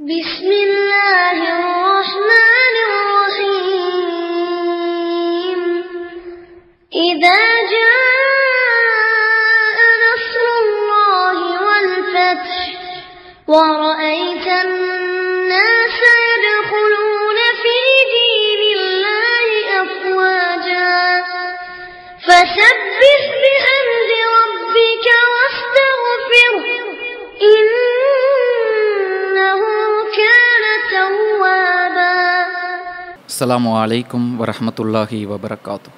بسم الله الرحمن الرحيم. إذا அஸ்லாம் அலைக்கும் வரமத்துல்லாஹி வபரகாத்து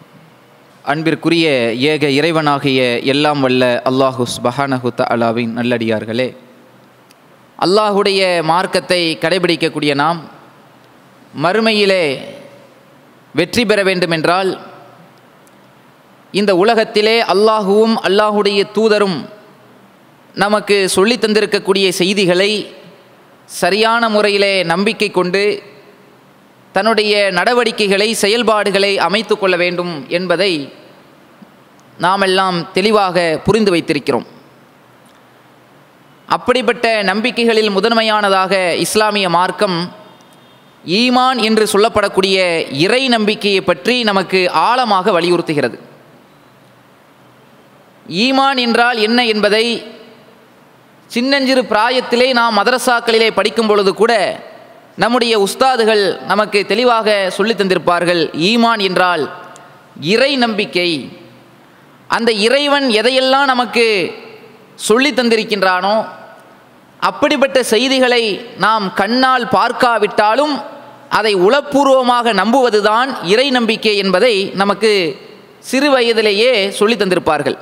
அன்பிற்குரிய ஏக இறைவனாகிய எல்லாம் வல்ல அல்லாஹு பஹானஹுத் அலாவின் நல்லடியார்களே அல்லாஹுடைய மார்க்கத்தை கடைபிடிக்கக்கூடிய நாம் மறுமையிலே வெற்றி பெற வேண்டுமென்றால் இந்த உலகத்திலே அல்லாஹுவும் அல்லாஹுடைய தூதரும் நமக்கு சொல்லி தந்திருக்கக்கூடிய செய்திகளை சரியான முறையிலே நம்பிக்கை கொண்டு தன்னுடைய நடவடிக்கைகளை செயல்பாடுகளை அமைத்து கொள்ள வேண்டும் என்பதை நாமெல்லாம் தெளிவாக புரிந்து வைத்திருக்கிறோம். அப்படிப்பட்ட நம்பிக்கைகளில் முதன்மையானதாக இஸ்லாமிய மார்க்கம் ஈமான் என்று சொல்லப்படக்கூடிய இறை நம்பிக்கையை பற்றி நமக்கு ஆழமாக வலியுறுத்துகிறது. ஈமான் என்றால் என்ன என்பதை சின்னஞ்சிறு பிராயத்திலே நாம் மதரசாக்களிலே படிக்கும் பொழுது கூட நம்முடைய உஸ்தாதுகள் நமக்கு தெளிவாக சொல்லித் தந்திருப்பார்கள் ஈமான் என்றால் இறை நம்பிக்கை. அந்த இறைவன் எதையெல்லாம் நமக்கு சொல்லித் தந்திருக்கின்றானோ அப்படிப்பட்ட செய்திகளை நாம் கண்ணால் பார்க்காவிட்டாலும் அதை உளப்பூர்வமாக நம்புவதுதான் இறை நம்பிக்கை என்பதை நமக்கு சிறு வயதிலேயே சொல்லி தந்திருப்பார்கள்.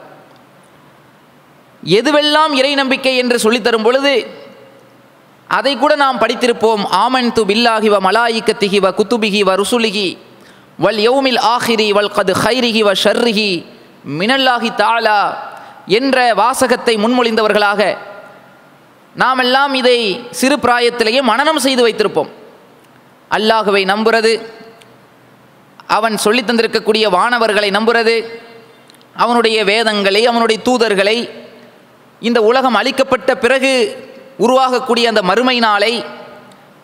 எதுவெல்லாம் இறை நம்பிக்கை என்று சொல்லித்தரும் பொழுது அதை கூட நாம் படித்திருப்போம். ஆமன் து பில்லாஹி வ மலாயிக்கத்திஹி வ வ ருசுலிகி வல் யௌமில் ஆஹிரி வல் கது ஹைரிகி வ ஷர்ரிஹி மினல்லாஹி தாலா என்ற வாசகத்தை முன்மொழிந்தவர்களாக நாமெல்லாம் இதை சிறு பிராயத்திலேயே மனனம் செய்து வைத்திருப்போம். அல்லாஹுவை நம்புறது அவன் சொல்லி தந்திருக்கக்கூடிய வானவர்களை நம்புறது அவனுடைய வேதங்களை அவனுடைய தூதர்களை இந்த உலகம் அளிக்கப்பட்ட பிறகு உருவாகக்கூடிய அந்த மறுமை நாளை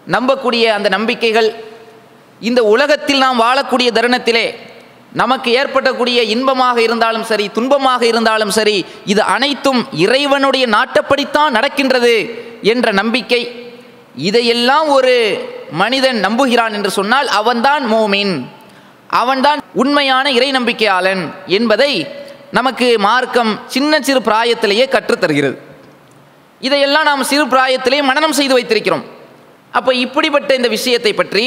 நம்பக்கூடிய அந்த நம்பிக்கைகள் இந்த உலகத்தில் நாம் வாழக்கூடிய தருணத்திலே நமக்கு ஏற்படக்கூடிய இன்பமாக இருந்தாலும் சரி துன்பமாக இருந்தாலும் சரி இது அனைத்தும் இறைவனுடைய நாட்டப்படித்தான் நடக்கின்றது என்ற நம்பிக்கை. இதையெல்லாம் ஒரு மனிதன் நம்புகிறான் என்று சொன்னால் அவன்தான் மோமின். அவன்தான் உண்மையான இறை நம்பிக்கையாளன் என்பதை நமக்கு மார்க்கம் சின்ன சிறு பிராயத்திலேயே கற்றுத்தருகிறது. இதையெல்லாம் நாம் சிறு பிராயத்திலே மனனம் செய்து வைத்திருக்கிறோம். அப்போ இப்படிப்பட்ட இந்த விஷயத்தை பற்றி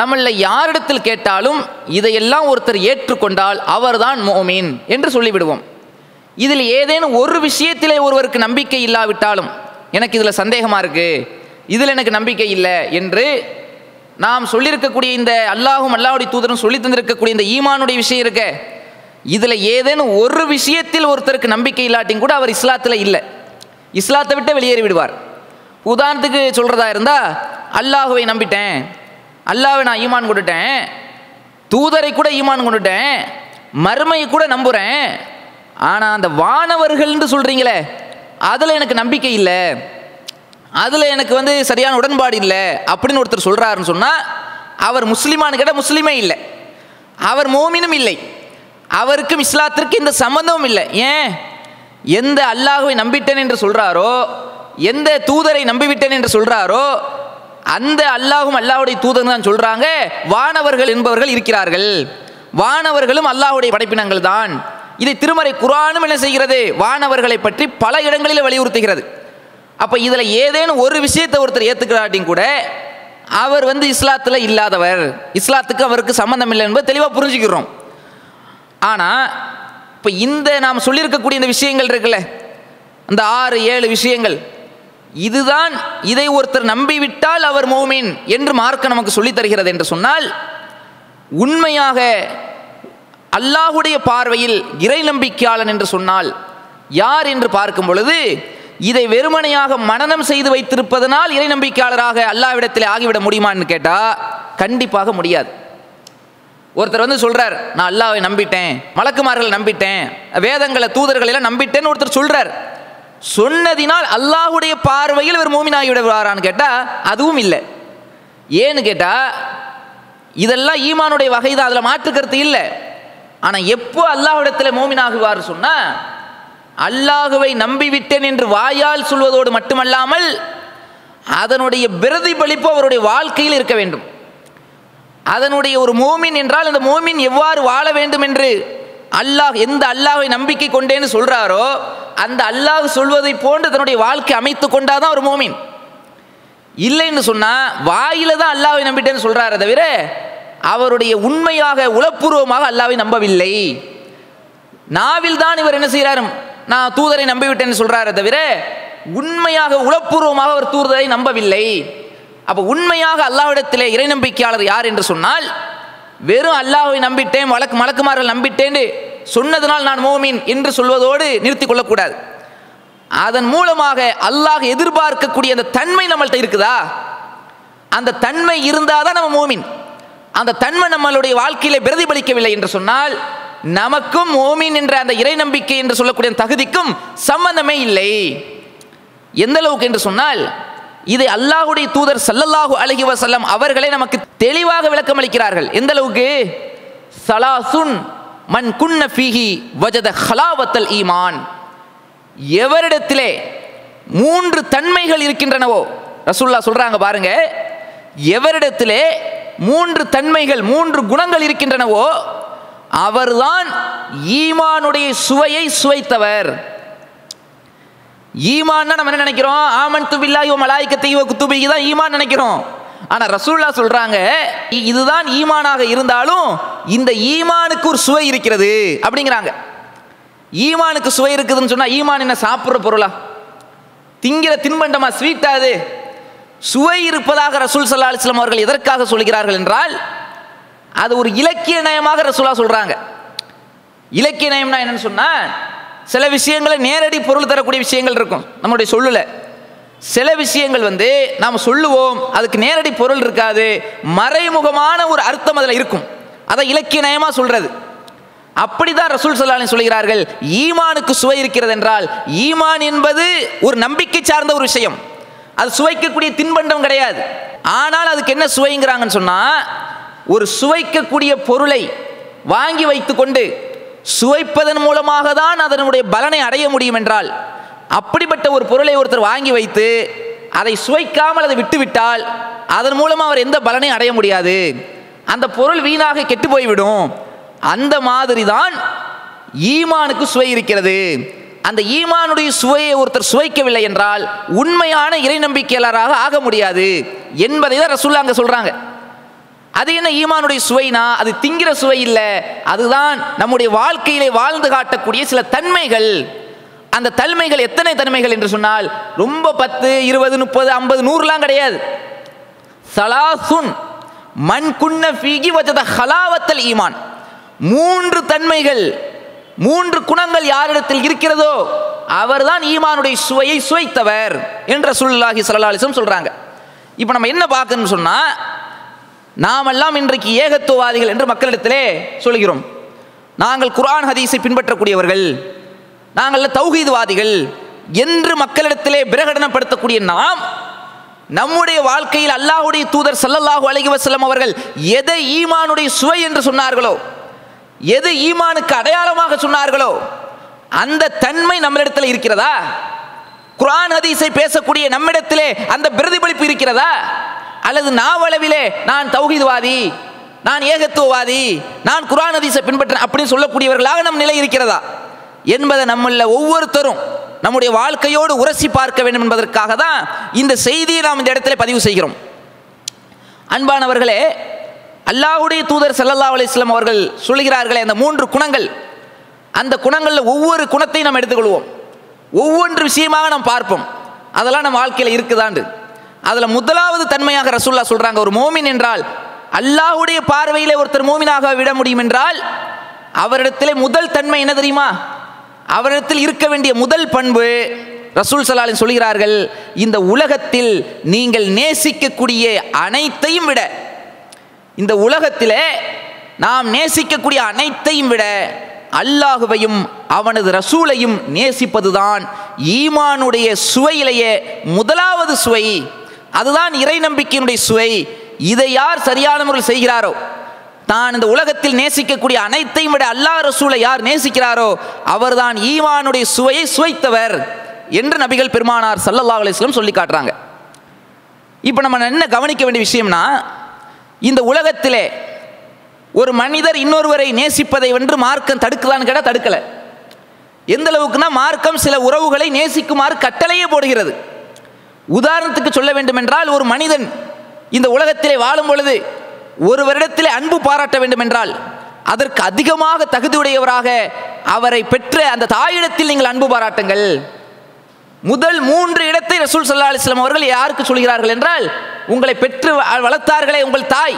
நம்மள யாரிடத்தில் கேட்டாலும் இதையெல்லாம் ஒருத்தர் ஏற்றுக்கொண்டால் அவர்தான் மோமீன் என்று சொல்லிவிடுவோம். இதில் ஏதேனும் ஒரு விஷயத்திலே ஒருவருக்கு நம்பிக்கை இல்லாவிட்டாலும் எனக்கு இதில் சந்தேகமாக இருக்குது இதில் எனக்கு நம்பிக்கை இல்லை என்று நாம் சொல்லியிருக்கக்கூடிய இந்த அல்லாஹும் அல்லாஹுடைய தூதரும் சொல்லி தந்திருக்கக்கூடிய இந்த ஈமானுடைய விஷயம் இருக்க. இதில் ஏதேனும் ஒரு விஷயத்தில் ஒருத்தருக்கு நம்பிக்கை இல்லாட்டியும் கூட அவர் இஸ்லாத்தில் இல்லை. இஸ்லாத்தை விட்டு வெளியேறி விடுவார். உதாரணத்துக்கு சொல்கிறதா இருந்தால் அல்லாஹுவை நம்பிட்டேன் அல்லாவை நான் ஈமான் கொண்டுட்டேன் தூதரை கூட ஈமான் கொண்டுட்டேன் மறுமையை கூட நம்புகிறேன் ஆனால் அந்த வானவர்கள்னு சொல்கிறீங்களே அதில் எனக்கு நம்பிக்கை இல்லை அதில் எனக்கு வந்து சரியான உடன்பாடு இல்லை அப்படின்னு ஒருத்தர் சொல்கிறாருன்னு சொன்னால் அவர் முஸ்லீமானு கேட்டால் முஸ்லீமே இல்லை. அவர் மோமினும் இல்லை. அவருக்கும் இஸ்லாத்திற்கு இந்த சம்மந்தமும் இல்லை. ஏன்? எந்த அல்லாஹுவை நம்பிட்டேன் என்று சொல்கிறாரோ எந்த தூதரை நம்பிவிட்டேன் என்று சொல்கிறாரோ அந்த அல்லாஹும் அல்லாஹுடைய தூதர் தான் சொல்கிறாங்க வானவர்கள் என்பவர்கள் இருக்கிறார்கள். வானவர்களும் அல்லாஹுடைய படைப்பினங்கள் தான். இதை திருமறை குரானும் என்ன செய்கிறது? வானவர்களை பற்றி பல இடங்களில் வலியுறுத்துகிறது. அப்போ இதில் ஏதேனும் ஒரு விஷயத்தை ஒருத்தர் ஏற்றுக்கிறாட்டியும் கூட அவர் வந்து இஸ்லாத்தில் இல்லாதவர் இஸ்லாத்துக்கு அவருக்கு சம்மந்தம் இல்லை என்பது தெளிவாக புரிஞ்சுக்கிறோம். ஆனால் இப்போ இந்த நாம் சொல்லியிருக்கக்கூடிய இந்த விஷயங்கள் இருக்குல்ல? அந்த ஆறு ஏழு விஷயங்கள். இதுதான் இதை ஒருத்தர் நம்பிவிட்டால் அவர் மோமின் என்று மார்க்க நமக்கு சொல்லித் தருகிறது என்று சொன்னால் உண்மையாக அல்லாஹுடைய பார்வையில் இறை நம்பிக்கையாளன் என்று சொன்னால் யார் என்று பார்க்கும் பொழுது இதை வெறுமனையாக மனநம் செய்து வைத்திருப்பதனால் இறை நம்பிக்கையாளராக அல்லாவிடத்தில் ஆகிவிட முடியுமான்னு கேட்டால் கண்டிப்பாக முடியாது. ஒருத்தர் வந்து சொல்றார் நான் அல்லாவை நம்பிட்டேன் மலக்குமார்களை நம்பிட்டேன் வேதங்களை தூதர்களை எல்லாம் நம்பிட்டேன்னு ஒருத்தர் சொல்றார். சொன்னதினால் அல்லாஹுடைய பார்வையில் இவர் மூமினாகி விடுவாரான்னு கேட்டால் அதுவும் இல்லை. ஏன்னு கேட்டால் இதெல்லாம் ஈமானுடைய வகை தான் அதில் மாற்றுக்கருத்து இல்லை. ஆனால் எப்போ அல்லாஹுடத்தில் மூமினாகுவார் சொன்னால் அல்லாஹுவை நம்பிவிட்டேன் என்று வாயால் சொல்வதோடு மட்டுமல்லாமல் அதனுடைய பிரதிபலிப்பு அவருடைய வாழ்க்கையில் இருக்க வேண்டும். அதனுடைய ஒரு மோமின் என்றால் அந்த மோமின் எவ்வாறு வாழ வேண்டும் என்று அல்லாஹ் எந்த அல்லாஹை நம்பிக்கை கொண்டேன்னு சொல்றாரோ அந்த அல்லாஹ் சொல்வதை போன்று தன்னுடைய வாழ்க்கை அமைத்து கொண்டாதான் ஒரு மோமின். இல்லைன்னு சொன்னா வாயில தான் அல்லாவை நம்பிட்டேன்னு சொல்றாரே தவிர அவருடைய உண்மையாக உளப்பூர்வமாக அல்லாவை நம்பவில்லை. நாவில் தான் இவர் என்ன செய்கிறார் நான் தூதரை நம்பிவிட்டேன்னு சொல்கிறாரே தவிர உண்மையாக உளப்பூர்வமாக அவர் தூதரை நம்பவில்லை. அப்போ உண்மையாக அல்லாஹ்விடத்திலே இறை நம்பிக்கையாளர் யார் என்று சொன்னால் வெறும் அல்லாஹை நம்பிட்டேன் வழக்கு மலக்குமார்கள் நம்பிட்டேன்னு சொன்னதனால் நான் மோமீன் என்று சொல்வதோடு நிறுத்திக் கொள்ளக்கூடாது. அதன் மூலமாக அல்லாஹ் எதிர்பார்க்கக்கூடிய அந்த தன்மை நம்மள்கிட்ட இருக்குதா? அந்த தன்மை இருந்தால் தான் நம்ம மோமின் அந்த தன்மை நம்மளுடைய வாழ்க்கையில பிரதிபலிக்கவில்லை என்று சொன்னால் நமக்கும் ஓமீன் என்ற அந்த இறை நம்பிக்கை என்று சொல்லக்கூடிய தகுதிக்கும் சம்பந்தமே இல்லை. எந்த அளவுக்கு என்று சொன்னால் இதை அல்லாஹுடைய தூதர் சல்லல்லாஹு அழகி வசல்லம் அவர்களே நமக்கு தெளிவாக விளக்கம் அளிக்கிறார்கள் எந்த அளவுக்கு? சலாசுன் மண் குன்ன ஃபீஹி வஜத ஹலாவத்தல் ஈமான். எவரிடத்திலே மூன்று தன்மைகள் இருக்கின்றனவோ? ரசுல்லா சொல்றாங்க பாருங்க. எவரிடத்திலே மூன்று தன்மைகள் மூன்று குணங்கள் இருக்கின்றனவோ அவர்தான் ஈமானுடைய சுவையை சுவைத்தவர். ஈமான்னா நம்ம என்ன நினைக்கிறோம்? ஆமன் துபில்லாஹி வ மலாயிக்கத்தைஹி தான் ஈமான் நினைக்கிறோம். ஆனா ரசூல்லா சொல்றாங்க இ- இதுதான் ஈமானாக இருந்தாலும் இந்த ஈமானுக்கு ஒரு சுவை இருக்கிறது. அப்படிங்கிறாங்க. ஈமானுக்கு சுவை இருக்குதுன்னு சொன்னா ஈமான் என்ன? சாப்பிட்ற பொருளா? திங்கிற தின்பண்டமா? ஸ்வீட்டா அது? சுவை இருப்பதாக ரசூல் சல்லா அலிஸ்லாம் அவர்கள் எதற்காக சொல்கிறார்கள் என்றால் அது ஒரு இலக்கிய நயமாக ரசூலா சொல்றாங்க. இலக்கிய நயம்னா என்னன்னு சொன்னா சில விஷயங்களை நேரடி பொருள் தரக்கூடிய விஷயங்கள் இருக்கும். நம்முடைய சொல்லுல. சில விஷயங்கள் வந்து நாம் சொல்லுவோம் அதுக்கு நேரடி பொருள் இருக்காது மறைமுகமான ஒரு அர்த்தம் அதில் இருக்கும். அதை இலக்கிய நயமாக சொல்றது. அப்படிதான் ரசூல் சல்லாஹ் சொல்கிறார்கள் ஈமானுக்கு சுவை இருக்கிறது என்றால் ஈமான் என்பது ஒரு நம்பிக்கை சார்ந்த ஒரு விஷயம். அது சுவைக்கக்கூடிய தின்பண்டம் கிடையாது. ஆனால் அதுக்கு என்ன சுவைங்கிறாங்கன்னு சொன்னால் ஒரு சுவைக்கக்கூடிய பொருளை வாங்கி வைத்துக்கொண்டு சுவைப்பதன் மூலமாக தான் அதனுடைய பலனை அடைய முடியும் என்றால் அப்படிப்பட்ட ஒரு பொருளை ஒருத்தர் வாங்கி வைத்து அதை சுவைக்காமல் அதை விட்டுவிட்டால் அதன் மூலமாக அவர் எந்த பலனையும் அடைய முடியாது. அந்த பொருள் வீணாக கெட்டு போய்விடும். அந்த மாதிரி தான் ஈமானுக்கு சுவை இருக்கிறது. அந்த ஈமானுடைய சுவையை ஒருத்தர் சுவைக்கவில்லை என்றால் உண்மையான இறை நம்பிக்கையாளராக ஆக முடியாது என்பதை தான் ரசூல்லா அங்கே சொல்கிறாங்க அது என்ன ஈமானுடைய சுவைனா? அது திங்கிற சுவை இல்லை. அதுதான் நம்முடைய வாழ்க்கையிலே வாழ்ந்து காட்டக்கூடிய சில தன்மைகள். அந்த தன்மைகள் எத்தனை தன்மைகள் என்று சொன்னால் ரொம்ப பத்து இருபது முப்பது ஐம்பது நூறுலாம் கிடையாது. சலாசுன் மண் குன்ன ஃபீகி வஜத ஹலாவத்தல் ஈமான். மூன்று தன்மைகள் மூன்று குணங்கள் யாரிடத்தில் இருக்கிறதோ அவர்தான் ஈமானுடைய சுவையை சுவைத்தவர் என்ற சுல்லாஹி சல்லாஹிசம் சொல்றாங்க. இப்போ நம்ம என்ன பார்க்கணும்னு சொன்னால் நாமெல்லாம் இன்றைக்கு ஏகத்துவவாதிகள் என்று மக்களிடத்திலே சொல்கிறோம். நாங்கள் குரான் ஹதீஸை பின்பற்றக்கூடியவர்கள் நாங்கள் தௌஹீதுவாதிகள் என்று மக்களிடத்திலே பிரகடனப்படுத்தக்கூடிய நாம் நம்முடைய வாழ்க்கையில் அல்லாஹுடைய தூதர் சல்லல்லாஹு அலைஹி வஸல்லம் அவர்கள் எதை ஈமானுடைய சுவை என்று சொன்னார்களோ எது ஈமானுக்கு அடையாளமாக சொன்னார்களோ அந்த தன்மை நம்மிடத்தில் இருக்கிறதா? குரான் ஹதீஸை பேசக்கூடிய நம்மிடத்திலே அந்த பிரதிபலிப்பு இருக்கிறதா? அல்லது நாவளவிலே நான் தௌஹீத்வாதி நான் ஏகத்துவவாதி நான் குரான் அதிசை பின்பற்றேன் அப்படின்னு சொல்லக்கூடியவர்களாக நம் நிலை இருக்கிறதா? என்பதை நம்மள ஒவ்வொருத்தரும் நம்முடைய வாழ்க்கையோடு உரசி பார்க்க வேண்டும் என்பதற்காக தான் இந்த செய்தியை நாம் இந்த இடத்துல பதிவு செய்கிறோம். அன்பானவர்களே அல்லாஹுடைய தூதர் ஸல்லல்லாஹு அலிஸ்லாம் அவர்கள் சொல்கிறார்களே அந்த மூன்று குணங்கள். அந்த குணங்களில் ஒவ்வொரு குணத்தையும் நாம் எடுத்துக்கொள்வோம். ஒவ்வொன்று விஷயமாக நாம் பார்ப்போம். அதெல்லாம் நம்ம வாழ்க்கையில் இருக்குதாண்டு. அதில் முதலாவது தன்மையாக ரசூல்லா சொல்கிறாங்க ஒரு மோமின் என்றால் அல்லாஹ்வுடைய பார்வையில் ஒருத்தர் மோமினாக விட முடியும் என்றால் அவரிடத்தில் முதல் தன்மை என்ன தெரியுமா? அவரிடத்தில் இருக்க வேண்டிய முதல் பண்பு ரசூல் சலாலின் சொல்கிறார்கள் இந்த உலகத்தில் நீங்கள் நேசிக்கக்கூடிய அனைத்தையும் விட இந்த உலகத்திலே நாம் நேசிக்கக்கூடிய அனைத்தையும் விட அல்லாஹுவையும் அவனது ரசூலையும் நேசிப்பதுதான் ஈமானுடைய சுவையிலேயே முதலாவது சுவை. அதுதான் இறை நம்பிக்கையினுடைய சுவை. இதை யார் சரியான முறையில் செய்கிறாரோ? தான் இந்த உலகத்தில் நேசிக்கக்கூடிய அனைத்தையும் விட அல்லா ரசூலை யார் நேசிக்கிறாரோ அவர்தான் ஈமானுடைய சுவையை சுவைத்தவர் என்று நபிகள் பெருமானார் சல்லல்லா அலிஸ்லம் சொல்லி காட்டுறாங்க. இப்போ நம்ம என்ன கவனிக்க வேண்டிய விஷயம்னா இந்த உலகத்திலே ஒரு மனிதர் இன்னொருவரை நேசிப்பதை வென்று மார்க்கம் தடுக்கலான்னு கேட்டால் தடுக்கலை. எந்த அளவுக்குன்னா மார்க்கம் சில உறவுகளை நேசிக்குமாறு கட்டளையே போடுகிறது. உதாரணத்துக்கு சொல்ல வேண்டுமென்றால் ஒரு மனிதன் இந்த உலகத்திலே வாழும் பொழுது ஒரு வருடத்திலே அன்பு பாராட்ட வேண்டுமென்றால் அதற்கு அதிகமாக தகுதியுடையவராக அவரை பெற்ற அந்த தாயிடத்தில் நீங்கள் அன்பு பாராட்டுங்கள். முதல் மூன்று இடத்தை ரசூல் சல்லா அலிஸ்லாம் அவர்கள் யாருக்கு சொல்கிறார்கள் என்றால் உங்களை பெற்று வ- வளர்த்தார்களே உங்கள் தாய்.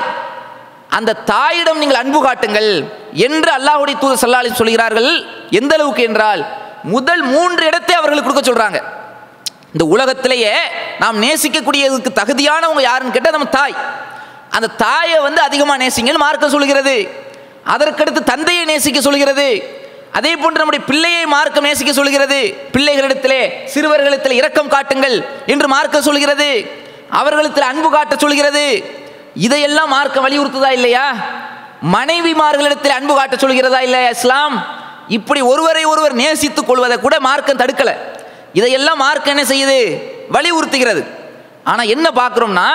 அந்த தாயிடம் நீங்கள் அன்பு காட்டுங்கள் என்று அல்லாஹுடைய தூதர் சல்லா அலி சொல்கிறார்கள். எந்த அளவுக்கு என்றால் முதல் மூன்று இடத்தை அவர்களுக்கு கொடுக்க சொல்றாங்க. இந்த உலகத்திலேயே நாம் நேசிக்கக்கூடியதுக்கு தகுதியானவங்க யாருன்னு கேட்டால் நம்ம தாய். அந்த தாயை வந்து அதிகமாக நேசிங்கன்னு மார்க்க சொல்கிறது அதற்கடுத்து தந்தையை நேசிக்க சொல்கிறது அதே போன்று நம்முடைய பிள்ளையை மார்க்கம் நேசிக்க சொல்கிறது பிள்ளைகளிடத்திலே சிறுவர்களிடத்தில் இரக்கம் காட்டுங்கள் என்று மார்க்க சொல்கிறது அவர்களிடத்தில் அன்பு காட்ட சொல்கிறது இதையெல்லாம் மார்க்க வலியுறுத்துதா இல்லையா? மனைவிமார்களிடத்தில் அன்பு காட்ட சொல்கிறதா இல்லையா இஸ்லாம்? இப்படி ஒருவரை ஒருவர் நேசித்துக் கொள்வதை கூட மார்க்கம் தடுக்கலை. இதையெல்லாம் மார்க் என்ன செய்யுது? வலியுறுத்துகிறது. ஆனால் என்ன பார்க்குறோம்னா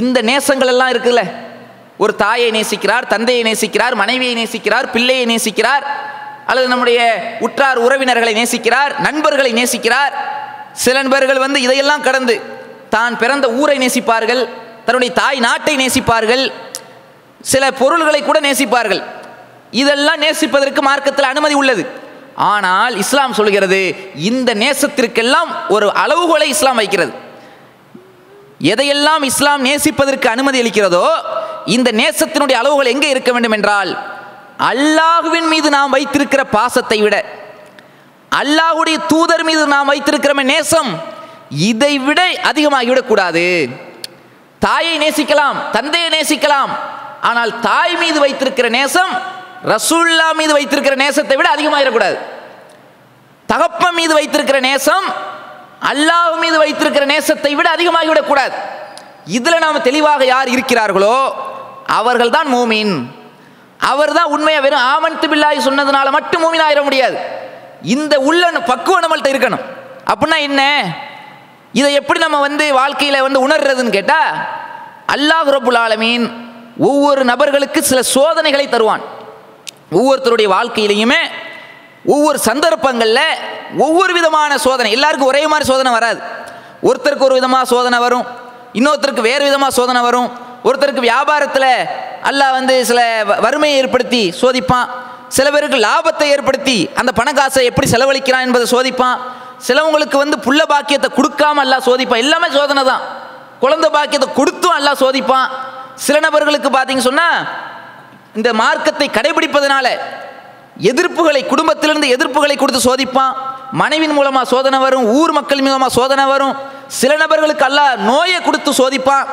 இந்த நேசங்கள் எல்லாம் இருக்குல்ல ஒரு தாயை நேசிக்கிறார் தந்தையை நேசிக்கிறார் மனைவியை நேசிக்கிறார் பிள்ளையை நேசிக்கிறார் அல்லது நம்முடைய உற்றார் உறவினர்களை நேசிக்கிறார் நண்பர்களை நேசிக்கிறார் சில நண்பர்கள் வந்து இதையெல்லாம் கடந்து தான் பிறந்த ஊரை நேசிப்பார்கள் தன்னுடைய தாய் நாட்டை நேசிப்பார்கள் சில பொருள்களை கூட நேசிப்பார்கள். இதெல்லாம் நேசிப்பதற்கு மார்க்கத்தில் அனுமதி உள்ளது. ஆனால் இஸ்லாம் சொல்கிறது இந்த நேசத்திற்கெல்லாம் ஒரு அளவுகோலை இஸ்லாம் வைக்கிறது. எதையெல்லாம் இஸ்லாம் நேசிப்பதற்கு அனுமதி அளிக்கிறதோ இந்த நேசத்தினுடைய அளவுகள் எங்கே இருக்க வேண்டும் என்றால் அல்லாஹுவின் மீது நாம் வைத்திருக்கிற பாசத்தை விட அல்லாஹுடைய தூதர் மீது நாம் வைத்திருக்கிற நேசம் இதை விட அதிகமாகிவிடக்கூடாது தாயை நேசிக்கலாம் தந்தையை நேசிக்கலாம் ஆனால் தாய் மீது வைத்திருக்கிற நேசம் ரசூல்லா மீது வைத்திருக்கிற நேசத்தை விட அதிகமாகிடக்கூடாது தகப்பன் மீது வைத்திருக்கிற நேசம் அல்லாஹ் மீது வைத்திருக்கிற நேசத்தை விட அதிகமாகிவிடக்கூடாது. இதில் நாம் தெளிவாக யார் இருக்கிறார்களோ அவர்கள் தான் மூமின். அவர் தான் உண்மையாக வெறும் ஆமன்து பில்லாய் சொன்னதுனால மட்டும் மூமின் ஆயிட முடியாது. இந்த உள்ள பக்குவம் நம்மள்கிட்ட இருக்கணும். அப்படின்னா என்ன? இதை எப்படி நம்ம வந்து வாழ்க்கையில் வந்து உணர்றதுன்னு கேட்டால் அல்லாஹ் ரபுல் ஆலமீன் ஒவ்வொரு நபர்களுக்கு சில சோதனைகளை தருவான். ஒவ்வொருத்தருடைய வாழ்க்கையிலையுமே ஒவ்வொரு சந்தர்ப்பங்களில் ஒவ்வொரு விதமான சோதனை. எல்லாருக்கும் ஒரே மாதிரி சோதனை வராது. ஒருத்தருக்கு ஒரு விதமாக சோதனை வரும். இன்னொருத்தருக்கு வேறு விதமாக சோதனை வரும். ஒருத்தருக்கு வியாபாரத்தில் அல்லாஹ் வந்து சில வ- வறுமையை ஏற்படுத்தி சோதிப்பான். சில பேருக்கு லாபத்தை ஏற்படுத்தி அந்த பணக்காசை எப்படி செலவழிக்கிறான் என்பதை சோதிப்பான். சிலவங்களுக்கு வந்து புள்ள பாக்கியத்தை கொடுக்காம எல்லாம் சோதிப்பான். எல்லாமே சோதனை தான். குழந்தை பாக்கியத்தை கொடுத்தும் எல்லாம் சோதிப்பான். சில நபர்களுக்கு பார்த்தீங்க சொன்னால் இந்த மார்க்கத்தை கடைபிடிப்பதனால எதிர்ப்புகளை குடும்பத்திலிருந்து எதிர்ப்புகளை கொடுத்து சோதிப்பான். மனைவின் மூலமாக சோதனை வரும் ஊர் மக்கள் மூலமாக சோதனை வரும். சில நபர்களுக்கு அல்ல நோயை கொடுத்து சோதிப்பான்.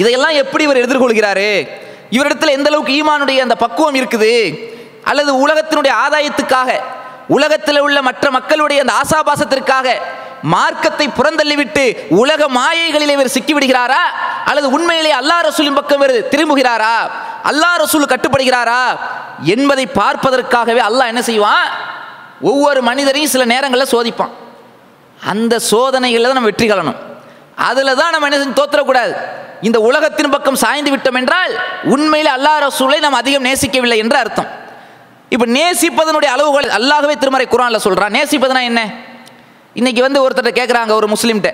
இதையெல்லாம் எப்படி இவர் எதிர்கொள்கிறாரு? இவரிடத்தில் எந்த அளவுக்கு ஈமானுடைய அந்த பக்குவம் இருக்குது? அல்லது உலகத்தினுடைய ஆதாயத்துக்காக உலகத்தில் உள்ள மற்ற மக்களுடைய அந்த ஆசாபாசத்திற்காக மார்க்கத்தை புறந்தள்ளிவிட்டு உலக மாயைகளில் இவர் சிக்கிவிடுகிறாரா? அல்லது உண்மையிலே அல்லா ரசூலின் பக்கம் இவர் திரும்புகிறாரா? அல்லாஹ் ரசூல் கட்டுப்படுகிறாரா என்பதை பார்ப்பதற்காகவே அல்லாஹ் என்ன செய்வான்? ஒவ்வொரு மனிதரையும் சில நேரங்களில் சோதிப்பான். அந்த சோதனைகளில் தான் நம்ம வெற்றி காணணும். அதில் தான் நம்ம என்ன தோத்துறக்கூடாது தோற்றக்கூடாது இந்த உலகத்தின் பக்கம் சாய்ந்து விட்டோம் என்றால் உண்மையில் அல்லாஹ் ரசூலை நாம் அதிகம் நேசிக்கவில்லை என்று அர்த்தம். இப்போ நேசிப்பதனுடைய அளவுகள் அல்லாகவே திருமறை குரானில் சொல்கிறான் நேசிப்பதுனா என்ன? இன்றைக்கி வந்து ஒருத்தர் கேட்குறாங்க ஒரு முஸ்லீம்கிட்ட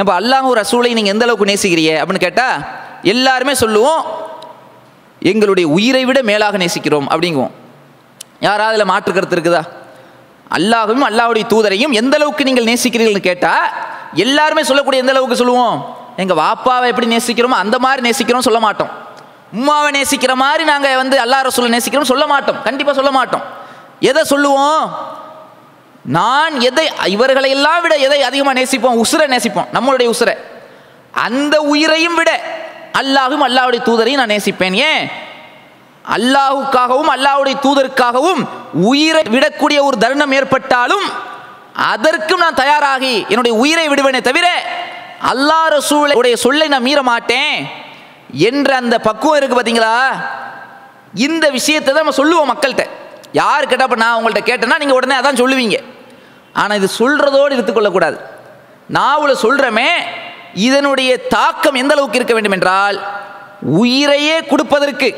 இப்போ அல்லாஹ் ஒரு ரசூலை நீங்கள் எந்த அளவுக்கு நேசிக்கிறீங்க? அப்படின்னு கேட்டால் எல்லாருமே சொல்லுவோம் எங்களுடைய உயிரை விட மேலாக நேசிக்கிறோம் அப்படிங்குவோம். யாராவது அதில் மாற்று கருத்து இருக்குதா? அல்லாஹும் அல்லாஹுடைய தூதரையும் எந்த அளவுக்கு நீங்கள் நேசிக்கிறீர்கள்னு கேட்டால் எல்லாருமே சொல்லக்கூடிய எந்த அளவுக்கு சொல்லுவோம்? எங்கள் வாப்பாவை எப்படி நேசிக்கிறோமோ அந்த மாதிரி நேசிக்கிறோம் சொல்ல மாட்டோம். உம்மாவை நேசிக்கிற மாதிரி நாங்கள் வந்து அல்லாஹ் ரசூலை நேசிக்கிறோம் சொல்ல மாட்டோம். கண்டிப்பாக சொல்ல மாட்டோம். எதை சொல்லுவோம்? நான் எதை இவர்களை எல்லாம் விட எதை அதிகமாக நேசிப்போம்? உசுரை நேசிப்போம். நம்மளுடைய உசுரை. அந்த உயிரையும் விட அல்லாஹும் அல்லாவுடைய தூதரையும் நான் நேசிப்பேன். ஏன்? அல்லாஹுக்காகவும் அல்லாவுடைய தூதருக்காகவும் உயிரை விடக்கூடிய ஒரு தருணம் ஏற்பட்டாலும் அதற்கும் நான் தயாராகி என்னுடைய உயிரை விடுவேனே தவிர அல்லாஹ் ரசூலுடைய சொல்லை நான் மீற மாட்டேன் என்ற அந்த பக்குவம் இருக்கு பார்த்தீங்களா இந்த விஷயத்தை தான் நம்ம சொல்லுவோம் மக்கள்கிட்ட. யார் கேட்டால் இப்போ நான் உங்கள்கிட்ட கேட்டேன்னா நீங்கள் உடனே அதான் சொல்லுவீங்க. ஆனால் இது சொல்கிறதோடு எடுத்துக்கொள்ளக்கூடாது நாவில் சொல்கிறோமே இதனுடைய தாக்கம் எந்த அளவுக்கு இருக்க வேண்டும் என்றால் உயிரையே கொடுப்பதற்கு.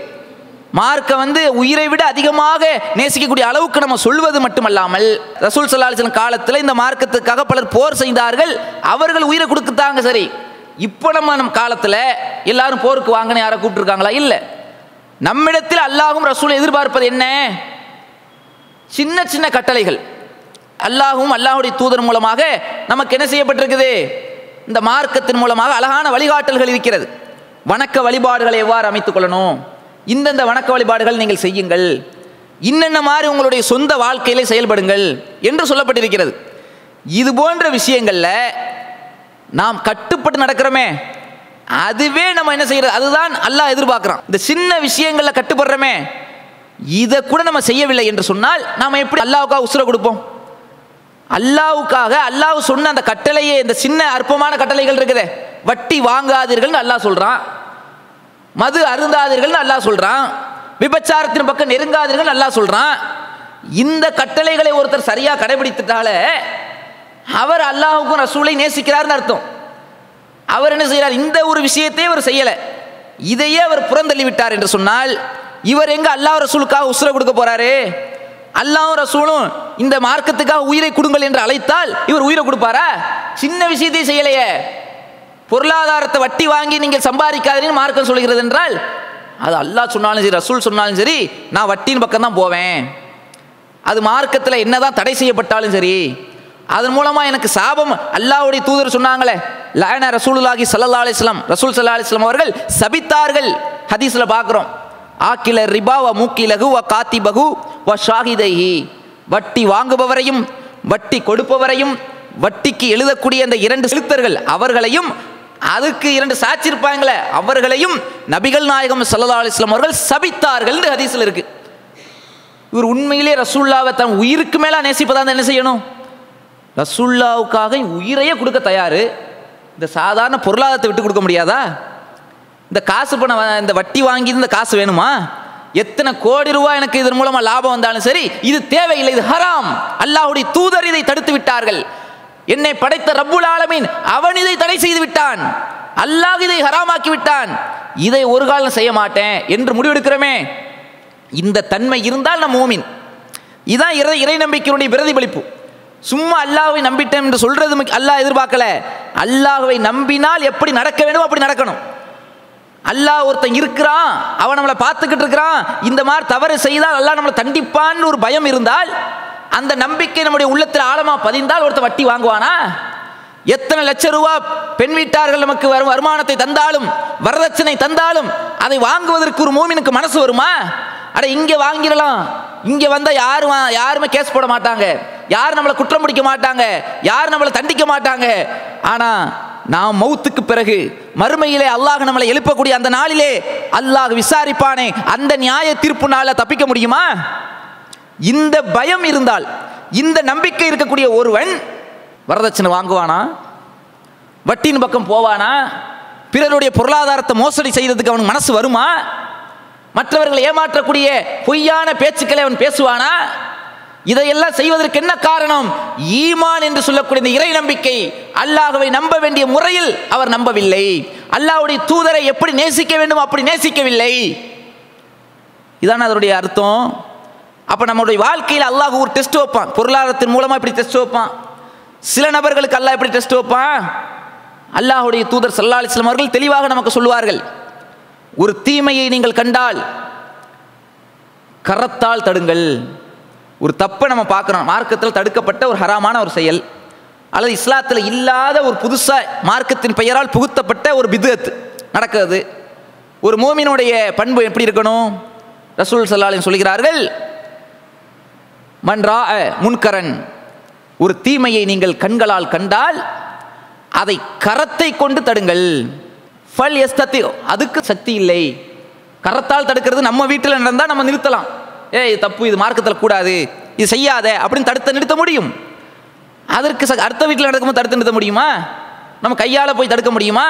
மார்க்கை வந்து உயிரை விட அதிகமாக நேசிக்கக்கூடிய அளவுக்கு நம்ம சொல்வது மட்டுமல்லாமல் ரசூல் சல்லாஹன் காலத்தில் இந்த மார்க்கத்துக்காக பலர் போர் செய்தார்கள் அவர்கள் உயிரை கொடுத்துட்டாங்க சரி. இப்போ நம்ம நம் காலத்தில் எல்லாரும் போருக்கு வாங்கன்னு யாரை கூப்பிட்டுருக்காங்களா? இல்லை. நம்மிடத்தில் அல்லாஹும் ரசூல் எதிர்பார்ப்பது என்ன? சின்ன சின்ன கட்டளைகள். அல்லாஹும் அல்லாஹுடைய தூதர் மூலமாக நமக்கு என்ன செய்யப்பட்டிருக்குது? இந்த மார்க்கத்தின் மூலமாக அழகான வழிகாட்டல்கள் இருக்கிறது. வணக்க வழிபாடுகளை எவ்வாறு அமைத்துக் கொள்ளணும்? இந்தந்த வணக்க வழிபாடுகள் நீங்கள் செய்யுங்கள். இன்னென்ன மாதிரி உங்களுடைய சொந்த வாழ்க்கையிலே செயல்படுங்கள் என்று சொல்லப்பட்டிருக்கிறது. இது போன்ற விஷயங்களில் நாம் கட்டுப்பட்டு நடக்கிறோமே. அதுவே நம்ம என்ன செய்யறது? அதுதான் அல்லாஹ் எதிர்பார்க்குறான். இந்த சின்ன விஷயங்களில் கட்டுப்படுறோமே. இதை கூட நம்ம செய்யவில்லை என்று சொன்னால் நாம் எப்படி அல்லாவுக்காக உசுர கொடுப்போம்? அல்லாவுக்காக அல்லாஹ் சொன்ன அந்த கட்டளையே இந்த சின்ன அற்பமான கட்டளைகள் இருக்குதே. வட்டி வாங்காதீர்கள்னு அல்லாஹ் சொல்றான். மது அருந்தாதீர்கள்னு அல்லாஹ் சொல்றான். விபச்சாரத்தின் பக்கம் நெருங்காதீர்கள் அல்லாஹ் சொல்றான். இந்த கட்டளைகளை ஒருத்தர் சரியா கடைபிடித்துட்டால அவர் அல்லாஹுக்கும் ரசூலை நேசிக்கிறார்னு அர்த்தம். அவர் என்ன செய்கிறார்? இந்த ஒரு விஷயத்தையே அவர் செய்யலை. இதையே அவர் புறந்தள்ளி விட்டார் என்று சொன்னால் இவர் எங்க அல்லாஹ் ரசூலுக்காக உசுர கொடுக்க போறாரு? அல்லாவும் ரசூலும் இந்த மார்க்கத்துக்காக உயிரை கொடுங்கள் என்று அழைத்தால் இவர் உயிரை கொடுப்பாரா? சின்ன விஷயத்தை செய்யலையே. பொருளாதாரத்தை வட்டி வாங்கி நீங்கள் சம்பாதிக்காதீங்கன்னு மார்க்கம் சொல்கிறது என்றால் அது அல்லாஹ் சொன்னாலும் சரி ரசூல் சொன்னாலும் சரி நான் வட்டியின் பக்கம் தான் போவேன். அது மார்க்கத்தில் என்னதான் தடை செய்யப்பட்டாலும் சரி அதன் மூலமா எனக்கு சாபம் அல்லாஹ்வுடைய தூதர் சொன்னாங்களே லயன ரசூலுல்லாஹி சல்லா அலிஸ்லாம் ரசூல் சல்லா அலிஸ்லாம் அவர்கள் சபித்தார்கள் ஹதீஸ்ல பார்க்குறோம் ஆக்கில ரிபா வ மூக்கிலகு வ காத்திபகு வ ஷாஹிதைஹி வட்டி வாங்குபவரையும் வட்டி கொடுப்பவரையும் வட்டிக்கு எழுதக்கூடிய அந்த இரண்டு செலுத்தர்கள் அவர்களையும் அதுக்கு இரண்டு சாட்சி இருப்பாங்களே அவர்களையும் நபிகள் நாயகம் சல்லா அலிஸ்லாம் அவர்கள் சபித்தார்கள் ஹதீஸில் இருக்கு. இவர் உண்மையிலே ரசூல்லாவை தன் உயிருக்கு மேலே நேசிப்பதா என்ன செய்யணும்? ரசூல்லாவுக்காக உயிரையே கொடுக்க தயார். இந்த சாதாரண பொருளாதாரத்தை விட்டு கொடுக்க முடியாதா? இந்த காசு பணம் வ- இந்த வட்டி வாங்கி இந்த காசு வேணுமா? எத்தனை கோடி ரூபாய் எனக்கு இதன் மூலமா லாபம் வந்தாலும் சரி இது தேவையில்லை இது ஹராம். அல்லாஹுடைய தூதர் இதை தடுத்து விட்டார்கள். என்னை படைத்த ரப்புல் ஆலமீன் அவன் இதை தடை செய்து விட்டான். அல்லாஹ் இதை ஹராமாக்கி விட்டான். இதை ஒரு காலம் செய்ய மாட்டேன் என்று முடிவெடுக்கிறோமே. இந்த தன்மை இருந்தால் நம்ம மூமின். இதான் இறை இறை நம்பிக்கையினுடைய பிரதிபலிப்பு. சும்மா அல்லாஹை நம்பிட்டேன் என்று சொல்றது அல்லாஹ் எதிர்பார்க்கல. அல்லாஹுவை நம்பினால் எப்படி நடக்க வேண்டும் அப்படி நடக்கணும். அல்லாஹ் ஒருத்தன் இருக்கிறான் அவன் நம்மளை பார்த்துக்கிட்டு இருக்கிறான். இந்த மாதிரி தவறு செய்தால் அல்லாஹ் நம்மளை தண்டிப்பான்னு ஒரு பயம் இருந்தால் அந்த நம்பிக்கை நம்முடைய உள்ளத்தில் ஆழமாக பதிந்தால் ஒருத்தன் வட்டி வாங்குவானா? எத்தனை லட்சம் ரூபா பெண் வீட்டார்கள் நமக்கு வரும் வருமானத்தை தந்தாலும் வரதட்சணை தந்தாலும் அதை வாங்குவதற்கு ஒரு மூமினுக்கு மனசு வருமா? அட இங்கே வாங்கிடலாம். இங்கே வந்தால் யாரும் யாருமே கேஸ் போட மாட்டாங்க. யாரும் நம்மளை குற்றம் பிடிக்க மாட்டாங்க. யார் நம்மளை தண்டிக்க மாட்டாங்க. ஆனால் நாம் மௌத்துக்கு பிறகு மறுமையிலே அல்லாஹ் நம்மளை எழுப்பக்கூடிய அந்த நாளிலே அல்லாஹ் விசாரிப்பானே அந்த நியாய தீர்ப்பு நாளில் தப்பிக்க முடியுமா? இந்த பயம் இருந்தால் இந்த நம்பிக்கை இருக்கக்கூடிய ஒருவன் வரதட்சணை வாங்குவானா? வட்டியின் பக்கம் போவானா? பிறருடைய பொருளாதாரத்தை மோசடி செய்யறதுக்கு அவனுக்கு மனசு வருமா? மற்றவர்களை ஏமாற்றக்கூடிய பொய்யான பேச்சுக்களை அவன் பேசுவானா? இதையெல்லாம் செய்வதற்கு என்ன காரணம்? ஈமான் என்று சொல்லக்கூடிய இந்த இறை நம்பிக்கை. அல்லாஹுவை நம்ப வேண்டிய முறையில் அவர் நம்பவில்லை. அல்லாஹுடைய தூதரை எப்படி நேசிக்க வேண்டும்? அப்படி நேசிக்கவில்லை. இதான அதனுடைய அர்த்தம். அப்போ நம்மளுடைய வாழ்க்கையில் அல்லாஹ் ஒரு டெஸ்ட் வைப்பான். பொருளாதாரத்தின் மூலமாக இப்படி டெஸ்ட் வைப்பான். சில நபர்களுக்கு அல்லாஹ் எப்படி டெஸ்ட் வைப்பான்? அல்லாஹுடைய தூதர் சல்லா அலிஸ்லாம் அவர்கள் தெளிவாக நமக்கு சொல்லுவார்கள். ஒரு தீமையை நீங்கள் கண்டால் கரத்தால் தடுங்கள். ஒரு தப்பை நம்ம பார்க்குறோம். மார்க்கத்தில் தடுக்கப்பட்ட ஒரு ஹராமான ஒரு செயல். அல்லது இஸ்லாத்தில் இல்லாத ஒரு புதுசாக மார்க்கத்தின் பெயரால் புகுத்தப்பட்ட ஒரு பிதுஅத் நடக்கிறது. ஒரு மோமினுடைய பண்பு எப்படி இருக்கணும்? ரசூல் சல்லாலின் சொல்கிறார்கள் மன்றா முன்கரன். ஒரு தீமையை நீங்கள் கண்களால் கண்டால் அதை கரத்தை கொண்டு தடுங்கள். ஃபல் எஸ்தத்தி அதுக்கு சக்தி இல்லை. கரத்தால் தடுக்கிறது நம்ம வீட்டில் நடந்தால் நம்ம நிறுத்தலாம். ஏய் இது தப்பு இது மார்க்கத்தில் கூடாது. இது செய்யாத அப்படின்னு தடுத்து நிறுத்த முடியும். அதற்கு ச- அடுத்த வீட்டில் நடக்கும்போது தடுத்து நிறுத்த முடியுமா? நம்ம கையால் போய் தடுக்க முடியுமா?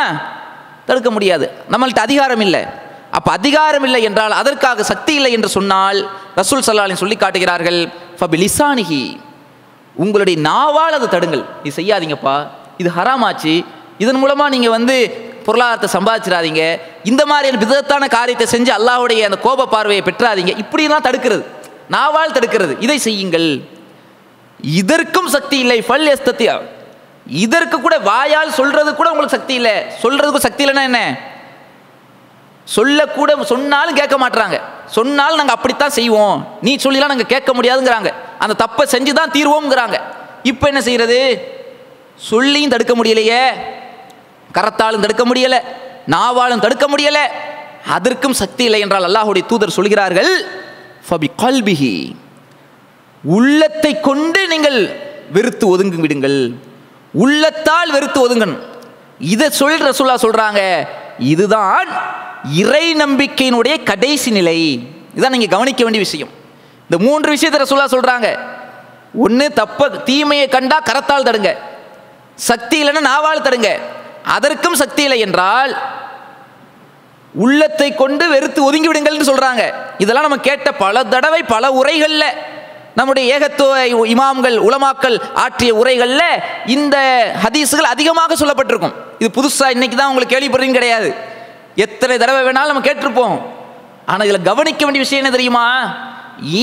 தடுக்க முடியாது. நம்மள்கிட்ட அதிகாரம் இல்லை. அப்போ அதிகாரம் இல்லை என்றால் அதற்காக சக்தி இல்லை என்று சொன்னால் ரசூல் சல்லாலின் சொல்லி காட்டுகிறார்கள் ஃபபிலிசானிஹி உங்களுடைய நாவால் அதை தடுங்கள். இது செய்யாதீங்கப்பா. இது ஹராமாச்சு. இதன் மூலமாக நீங்கள் வந்து பொருளாதாரத்தை சம்பாதிச்சிடாதீங்க. இந்த மாதிரியான விதத்தான காரியத்தை செஞ்சு அல்லாஹுடைய அந்த கோப பார்வையை பெற்றாதீங்க. இப்படிலாம் தடுக்கிறது. நாவால் தடுக்கிறது. இதை செய்யுங்கள். இதற்கும் சக்தி இல்லை. ஃபல் எஸ்தத்தியா இதற்கு கூட வாயால் சொல்றது கூட உங்களுக்கு சக்தி இல்லை. சொல்றதுக்கு சக்தி இல்லைன்னா என்ன? சொல்லக்கூட சொன்னாலும் கேட்க மாட்றாங்க. சொன்னாலும் நாங்கள் அப்படித்தான் செய்வோம். நீ சொல்லிலாம் நாங்கள் கேட்க முடியாதுங்கிறாங்க. அந்த தப்பை செஞ்சு தான் தீர்வோங்கிறாங்க இப்போ என்ன செய்யறது? சொல்லியும் தடுக்க முடியலையே. கரத்தாலும் தடுக்க முடியல நாவாலும் தடுக்க முடியல. அதற்கும் சக்தி இல்லை என்றால் அல்லாஹுடைய தூதர் சொல்கிறார்கள் ஃபபி கல்பிஹி. உள்ளத்தை கொண்டு நீங்கள் வெறுத்து ஒதுங்கி விடுங்கள். உள்ளத்தால் வெறுத்து ஒதுங்கணும். இதை சொல் ரசூல்லா சொல்றாங்க இதுதான் இறை நம்பிக்கையினுடைய கடைசி நிலை. இதான் நீங்க கவனிக்க வேண்டிய விஷயம். இந்த மூன்று விஷயத்தை ரசூல்லா சொல்றாங்க. ஒன்று தப்ப தீமையை கண்டா கரத்தால் தடுங்க. சக்தி இல்லைன்னா நாவால் தடுங்க. அதற்கும் சக்தி இல்லை என்றால் உள்ளத்தை கொண்டு வெறுத்து ஒதுங்கி விடுங்கள்னு சொல்றாங்க. இதெல்லாம் நம்ம கேட்ட பல தடவை பல உரைகளில் நம்முடைய ஏகத்துவ இமாம்கள் உலமாக்கள் ஆற்றிய உரைகளில் இந்த ஹதீஸுகள் அதிகமாக சொல்லப்பட்டிருக்கும். இது புதுசா இன்னைக்கு தான் உங்களுக்கு கேள்விப்படுறீங்க கிடையாது. எத்தனை தடவை வேணாலும் நம்ம கேட்டிருப்போம். ஆனால் இதில் கவனிக்க வேண்டிய விஷயம் என்ன தெரியுமா?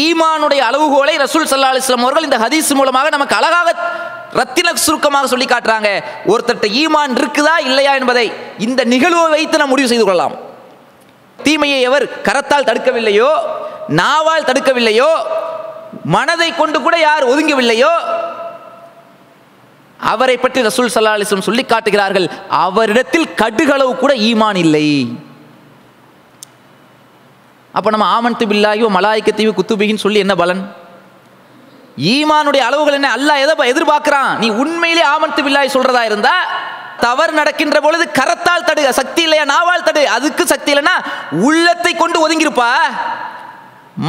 ஈமானுடைய அளவுகோலை ரசூல் சல்லா அலிஸ்லாம் அவர்கள் இந்த ஹதீஸ் மூலமாக நமக்கு அழகாக ரத்தின சுருக்கமாக சொல்லி காட்டுறாங்க. ஒருத்தர்ட்ட ஈமான் இருக்குதா இல்லையா என்பதை இந்த நிகழ்வை வைத்து நாம் முடிவு செய்து கொள்ளலாம். தீமையை எவர் கரத்தால் தடுக்கவில்லையோ நாவால் தடுக்கவில்லையோ மனதை கொண்டு கூட யார் ஒதுங்கவில்லையோ அவரை பற்றி ரசூல் சல்லா அலிஸ்லம் சொல்லி காட்டுகிறார்கள். அவரிடத்தில் கடுகளவு கூட ஈமான் இல்லை. அப்ப நம்ம ஆமன்து மலாய்க்க தீவு குத்துபிகின்னு சொல்லி என்ன பலன்? ஈமானுடைய அளவுகள் என்ன? அல்லா எதை எதிர்பார்க்கிறான்? நீ உண்மையிலே ஆமத்து பில்லாய் சொல்றதா இருந்தா தவறு நடக்கின்ற பொழுது கரத்தால் தடு சக்தி இல்லையா? நாவால் தடு அதுக்கு சக்தி இல்லைன்னா உள்ளத்தை கொண்டு ஒதுங்கிருப்பா.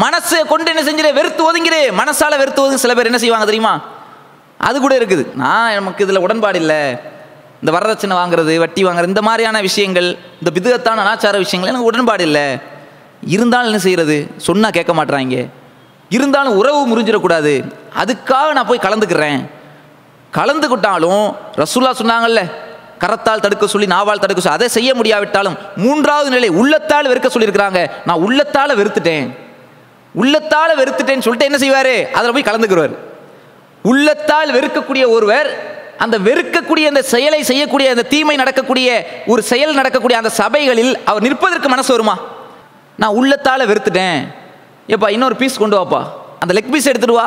மனசை கொண்டு என்ன செஞ்சிரு? வெறுத்து ஒதுங்கிரு. மனசால வெறுத்து ஒதுங்க சில பேர் என்ன செய்வாங்க தெரியுமா? அது கூட இருக்குது. நான் நமக்கு இதில் உடன்பாடு இல்லை. இந்த வரதட்சணை வாங்குறது வட்டி வாங்குறது இந்த மாதிரியான விஷயங்கள் இந்த பிதுகத்தான அனாச்சார விஷயங்கள் எனக்கு உடன்பாடு இல்லை. இருந்தாலும் என்ன செய்யறது? சொன்னால் கேட்க மாட்றாங்க. இருந்தாலும் உறவு முறிஞ்சிடக்கூடாது. அதுக்காக நான் போய் கலந்துக்கிறேன். கலந்துக்கிட்டாலும் ரசூல்லா சொன்னாங்கல்ல கரத்தால் தடுக்க சொல்லி நாவால் தடுக்க சொல்லி அதை செய்ய முடியாவிட்டாலும் மூன்றாவது நிலை உள்ளத்தால் வெறுக்க சொல்லியிருக்கிறாங்க. நான் உள்ளத்தால் வெறுத்துட்டேன். உள்ளத்தால் வெறுத்துட்டேன்னு சொல்லிட்டு என்ன செய்வார்? அதில் போய் கலந்துக்கிறவர் உள்ளத்தால் வெறுக்கக்கூடிய ஒருவர் அந்த வெறுக்கக்கூடிய அந்த செயலை செய்யக்கூடிய அந்த தீமை நடக்கக்கூடிய ஒரு செயல் நடக்கக்கூடிய அந்த சபைகளில் அவர் நிற்பதற்கு மனசு வருமா? நான் உள்ளத்தால் வெறுத்துட்டேன். ஏப்பா இன்னொரு பீஸ் கொண்டு வாப்பா. அந்த லெக் பீஸ் எடுத்துட்டு வா.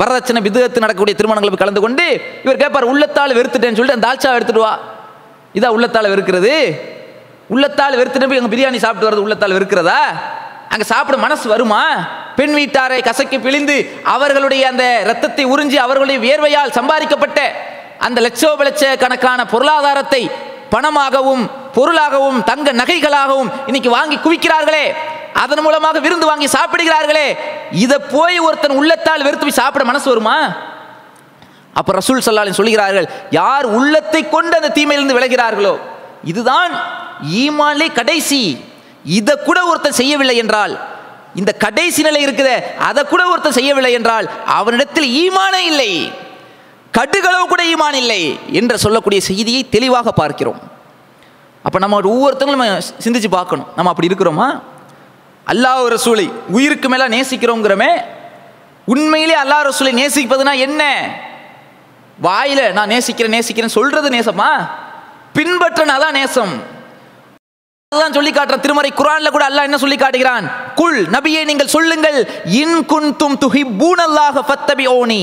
வரதட்சணை விதத்து நடக்கக்கூடிய திருமணங்களுக்கு கலந்து கொண்டு இவர் கேட்பார் உள்ளத்தால் வெறுத்துட்டேன்னு சொல்லிட்டு அந்த தால்ச்சா எடுத்துட்டு வா. இதா உள்ளத்தால் வெறுக்கிறது? உள்ளத்தால் வெறுத்துட்டு போய் அங்கே பிரியாணி சாப்பிட்டு வர்றது உள்ளத்தால் வெறுக்கிறதா? அங்கே சாப்பிட மனசு வருமா? பெண் வீட்டாரை கசக்கி பிழிந்து அவர்களுடைய அந்த ரத்தத்தை உறிஞ்சி அவர்களுடைய வியர்வையால் சம்பாதிக்கப்பட்ட அந்த லட்சோப லட்ச கணக்கான பொருளாதாரத்தை பணமாகவும் பொருளாகவும் தங்க நகைகளாகவும் இன்னைக்கு வாங்கி குவிக்கிறார்களே. அதன் மூலமாக விருந்து வாங்கி சாப்பிடுகிறார்களே. இதை போய் ஒருத்தன் உள்ளத்தால் வெறுத்து போய் சாப்பிட மனசு வருமா? அப்போ ரசூல் சல்லாலின் சொல்கிறார்கள் யார் உள்ளத்தை கொண்டு அந்த தீமையிலிருந்து விலகிறார்களோ இதுதான் ஈமான்லே கடைசி. இதை கூட ஒருத்தன் செய்யவில்லை என்றால் இந்த கடைசி நிலை இருக்குத அதை கூட ஒருத்தன் செய்யவில்லை என்றால் அவனிடத்தில் ஈமானே இல்லை. கடுகளவு கூட ஈமான் இல்லை. என்று சொல்லக்கூடிய செய்தியை தெளிவாக பார்க்கிறோம். அப்போ நம்ம ஒவ்வொருத்தங்களும் நம்ம சிந்திச்சு பார்க்கணும். நம்ம அப்படி இருக்கிறோமா? அல்லாஹ் ரசூலை உயிருக்கு மேலே நேசிக்கிறோங்கிறமே உண்மையிலே அல்லாஹ் ரசூலை நேசிப்பதுனா என்ன? வாயில நான் நேசிக்கிறேன் நேசிக்கிறேன் சொல்றது நேசமா? பின்பற்றினா தான் நேசம். அதான் சொல்லி காட்டுற திருமறை குரான்ல கூட அல்லாஹ் என்ன சொல்லி காட்டுகிறான்? குல் நபியே நீங்கள் சொல்லுங்கள் இன் குன்தும் துஹிப்பூன் ஃபத்தபி ஓனி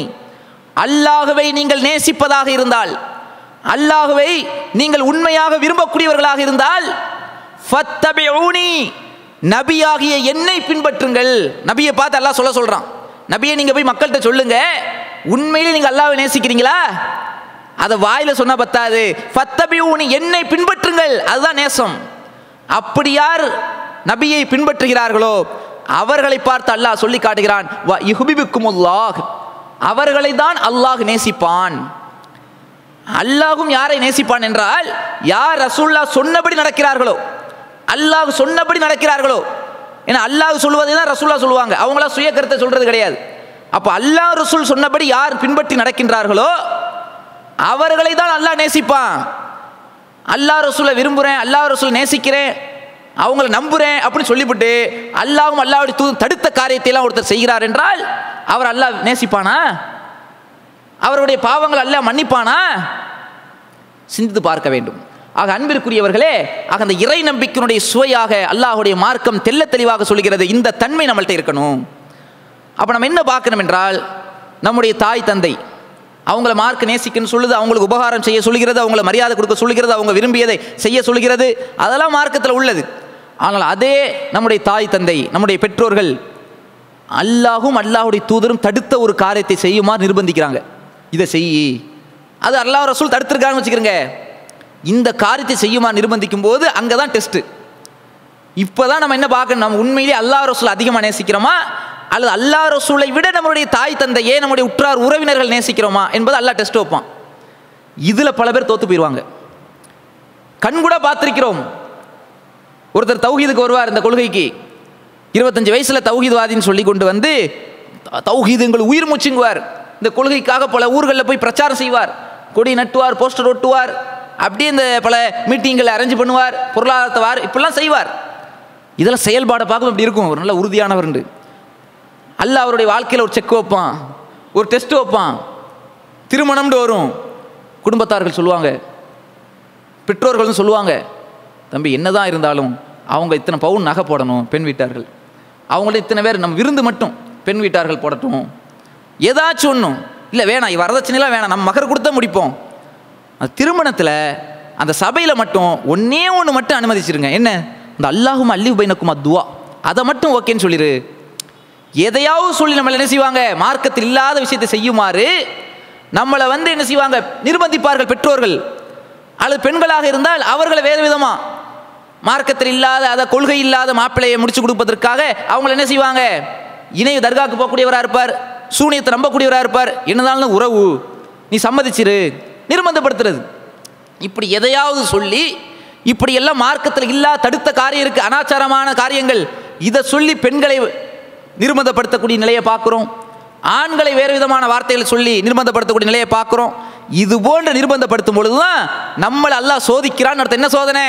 அல்லாஹ்வை நீங்கள் நேசிப்பதாக இருந்தால் அல்லாஹ்வை நீங்கள் உண்மையாக விரும்பக்கூடியவர்களாக இருந்தால் ஃபத்தபி ஓனி நபியாகிய என்னை பின்பற்றுங்கள். நபியை பார்த்து அல்லாஹ் சொல்ல சொல்கிறான் நபியை நீங்கள் போய் மக்கள்கிட்ட சொல்லுங்க. உண்மையிலே நீங்கள் அல்லாவை நேசிக்கிறீங்களா? அதை வாயில் சொன்னால் பத்தாது. பத்தபி ஃபத்தபியூனி என்னை பின்பற்றுங்கள். அதுதான் நேசம். அப்படி யார் நபியை பின்பற்றுகிறார்களோ அவர்களை பார்த்து அல்லாஹ் சொல்லி காட்டுகிறான். வ அவர்களை தான் அல்லாஹ் நேசிப்பான். அல்லாஹும் யாரை நேசிப்பான் என்றால் யார் ரசூல்லா சொன்னபடி நடக்கிறார்களோ அல்லாஹ் சொன்னபடி நடக்கிறார்களோ? ஏன்னா அல்லாஹ் சொல்வதை தான் ரசூல்லா சொல்லுவாங்க. அவங்களா சுய கருத்தை சொல்றது கிடையாது. அப்போ அல்லாஹ் ரசூல் சொன்னபடி யார் பின்பற்றி நடக்கின்றார்களோ அவர்களை தான் அல்லாஹ் நேசிப்பான். அல்லாஹ் ரசூலை விரும்புகிறேன் அல்லாஹ் ரசூல் நேசிக்கிறேன் அவங்கள நம்புகிறேன் அப்படின்னு சொல்லிவிட்டு அல்லாஹ்வும் அல்லாவுடைய தூது தடுத்த காரியத்தை எல்லாம் ஒருத்தர் செய்கிறார் என்றால் அவர் அல்லாஹ் நேசிப்பானா? அவருடைய பாவங்கள் அல்லாஹ் மன்னிப்பானா? சிந்தித்து பார்க்க வேண்டும். ஆக அன்பிற்குரியவர்களே ஆக அந்த இறை நம்பிக்கையினுடைய சுவையாக அல்லாஹுடைய மார்க்கம் தெல்ல தெளிவாக சொல்கிறது. இந்த தன்மை நம்மள்ட்ட இருக்கணும். அப்போ நம்ம என்ன பார்க்கணும் என்றால் நம்முடைய தாய் தந்தை அவங்கள மார்க் நேசிக்கன்னு சொல்லுது அவங்களுக்கு உபகாரம் செய்ய சொல்கிறது அவங்கள மரியாதை கொடுக்க சொல்கிறது அவங்க விரும்பியதை செய்ய சொல்கிறது அதெல்லாம் மார்க்கத்தில் உள்ளது. ஆனால் அதே நம்முடைய தாய் தந்தை நம்முடைய பெற்றோர்கள் அல்லாஹும் அல்லாஹுடைய தூதரும் தடுத்த ஒரு காரியத்தை செய்யுமாறு நிர்பந்திக்கிறாங்க. இதை செய். அது அல்லாஹ் ரசூல் தடுத்திருக்காங்கன்னு வச்சுக்கிறேங்க. இந்த காரியத்தை செய்யுமா நிர்பந்திக்கும் போது அங்கே தான் டெஸ்ட்டு இப்போ தான் நம்ம என்ன பார்க்கணும்? நம்ம உண்மையிலேயே அல்லாஹ் ரசூல் அதிகமாக நேசிக்கிறோமா? அல்லது அல்லா ரசூலை விட நம்மளுடைய தாய் தந்தையே நம்முடைய உற்றார் உறவினர்கள் நேசிக்கிறோமா என்பது அல்லா டெஸ்ட் வைப்பான். இதில் பல பேர் தோத்து போயிடுவாங்க. கண் கூட ஒருத்தர் தௌஹீதுக்கு வருவார் இந்த கொள்கைக்கு. இருபத்தஞ்சு வயசில் தௌஹீத்வாதின்னு சொல்லி கொண்டு வந்து த- தௌஹீது எங்கள் உயிர் மூச்சுங்குவார். இந்த கொள்கைக்காக பல ஊர்களில் போய் பிரச்சாரம் செய்வார். கொடி நட்டுவார் போஸ்டர் ஒட்டுவார். அப்படியே இந்த பல மீட்டிங்களை அரேஞ்ச் பண்ணுவார் பொருளாதாரத்தை வார் இப்படிலாம் செய்வார். இதெல்லாம் செயல்பாடை பார்க்கும் இப்படி இருக்கும். ஒரு நல்ல உறுதியானவர்ண்டு அல்ல அவருடைய வாழ்க்கையில் ஒரு செக் வைப்பான் ஒரு டெஸ்ட் வைப்பான். திருமணம்னு வரும். குடும்பத்தார்கள் சொல்லுவாங்க. பெற்றோர்கள்னு சொல்லுவாங்க. தம்பி என்னதான் இருந்தாலும் அவங்க இத்தனை பவுன் நகை போடணும் பெண் வீட்டார்கள். அவங்கள்ட்ட இத்தனை பேர் நம்ம விருந்து மட்டும் பெண் வீட்டார்கள் போடட்டும். ஏதாச்சும் ஒன்றும் இல்லை வேணாம் வரதட்சணைலாம் வேணாம். நம்ம மகர் கொடுத்தா முடிப்போம். அந்த திருமணத்தில் அந்த சபையில் மட்டும் ஒன்றே ஒன்று மட்டும் அனுமதிச்சிருங்க. என்ன? இந்த அல்லாஹும் அல்லி பைனக்கும் துவா. அதை மட்டும் ஓகேன்னு சொல்லிடு எதையாவது சொல்லி நம்மளை என்ன செய்வாங்க? மார்க்கத்தில் இல்லாத விஷயத்தை செய்யுமாறு நம்மளை வந்து என்ன செய்வாங்க? நிர்பந்திப்பார்கள் பெற்றோர்கள். அல்லது பெண்களாக இருந்தால் அவர்களை வேறு விதமாக மார்க்கத்தில் இல்லாத அதை கொள்கை இல்லாத மாப்பிள்ளையை முடிச்சு கொடுப்பதற்காக அவங்கள என்ன செய்வாங்க? இணைய தர்காவுக்கு போகக்கூடியவராக இருப்பார். சூனியத்தை நம்பக்கூடியவராக இருப்பார். என்னதாலும் உறவு. நீ சம்மதிச்சிரு. நிர்பந்தப்படுத்துறது. இப்படி எதையாவது சொல்லி இப்படி எல்லாம் மார்க்கத்தில் இல்லா தடுத்த காரியம் இருக்குது அனாச்சாரமான காரியங்கள் இதை சொல்லி பெண்களை நிர்பந்தப்படுத்தக்கூடிய நிலையை பார்க்குறோம். ஆண்களை வேறு விதமான வார்த்தைகளை சொல்லி நிர்பந்தப்படுத்தக்கூடிய நிலையை பார்க்குறோம். இது போன்ற நிர்பந்தப்படுத்தும் பொழுது தான் நம்மளை அல்லாஹ் சோதிக்கிறான்னு அர்த்தம். என்ன சோதனை?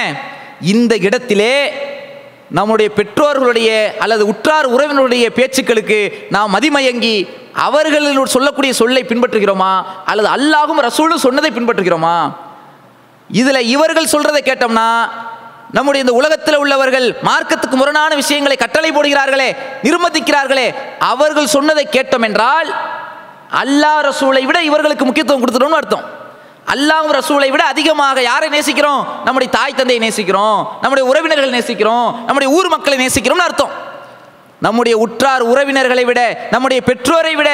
இந்த இடத்திலே நம்முடைய பெற்றோர்களுடைய அல்லது உற்றார் உறவினருடைய பேச்சுக்களுக்கு நாம் மதிமயங்கி அவர்கள் சொல்லக்கூடிய சொல்லை பின்பற்றுகிறோமா? அல்லது அல்லாஹும் ரசூலும் சொன்னதை பின்பற்றுகிறோமா? இதில் இவர்கள் சொல்றதை கேட்டோம்னா நம்முடைய இந்த உலகத்தில் உள்ளவர்கள் மார்க்கத்துக்கு முரணான விஷயங்களை கட்டளை போடுகிறார்களே நிர்பந்திக்கிறார்களே அவர்கள் சொன்னதை கேட்டோம் என்றால் அல்லாஹ் ரசூலை விட இவர்களுக்கு முக்கியத்துவம் கொடுத்துட்டோம்னு அர்த்தம். அல்லாஹ் ரசூலை விட அதிகமாக யாரை நேசிக்கிறோம்? நம்முடைய தாய் தந்தையை நேசிக்கிறோம். நம்முடைய உறவினர்கள் நேசிக்கிறோம். நம்முடைய ஊர் மக்களை நேசிக்கிறோம்னு அர்த்தம். நம்முடைய உற்றார் உறவினர்களை விட நம்முடைய பெற்றோரை விட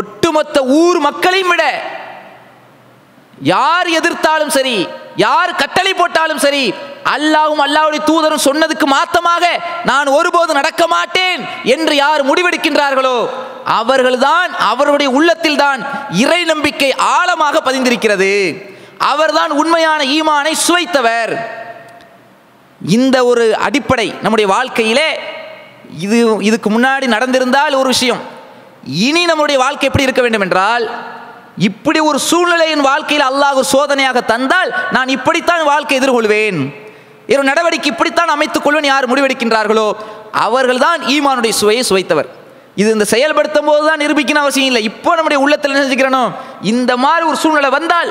ஒட்டுமொத்த ஊர் மக்களையும் விட யார் எதிர்த்தாலும் சரி யார் கட்டளை போட்டாலும் சரி அல்லாவும் அல்லாவுடைய தூதரும் சொன்னதுக்கு மாத்தமாக நான் ஒருபோதும் நடக்க மாட்டேன் என்று யார் முடிவெடுக்கின்றார்களோ அவர்கள்தான் அவருடைய உள்ளத்தில் தான் இறை நம்பிக்கை ஆழமாக பதிந்திருக்கிறது. அவர்தான் உண்மையான ஈமானை சுவைத்தவர். இந்த ஒரு அடிப்படை நம்முடைய வாழ்க்கையிலே இது இதுக்கு முன்னாடி நடந்திருந்தால் ஒரு விஷயம். இனி நம்முடைய வாழ்க்கை எப்படி இருக்க வேண்டும் என்றால் இப்படி ஒரு சூழ்நிலையின் வாழ்க்கையில் அல்லாஹ் சோதனையாக தந்தால் நான் இப்படித்தான் வாழ்க்கை எதிர்கொள்வேன். ஒரு நடவடிக்கை இப்படித்தான் அமைத்துக் கொள்வேன் யார் முடிவெடுக்கின்றார்களோ அவர்கள்தான் ஈமானுடைய சுவையை சுவைத்தவர். இது இந்த செயல்படுத்தும் போது தான் நிரூபிக்கணும் அவசியம் இல்லை. இப்போ நம்முடைய உள்ளத்தில் நினைச்சுக்கிறனும் இந்த மாதிரி ஒரு சூழ்நிலை வந்தால்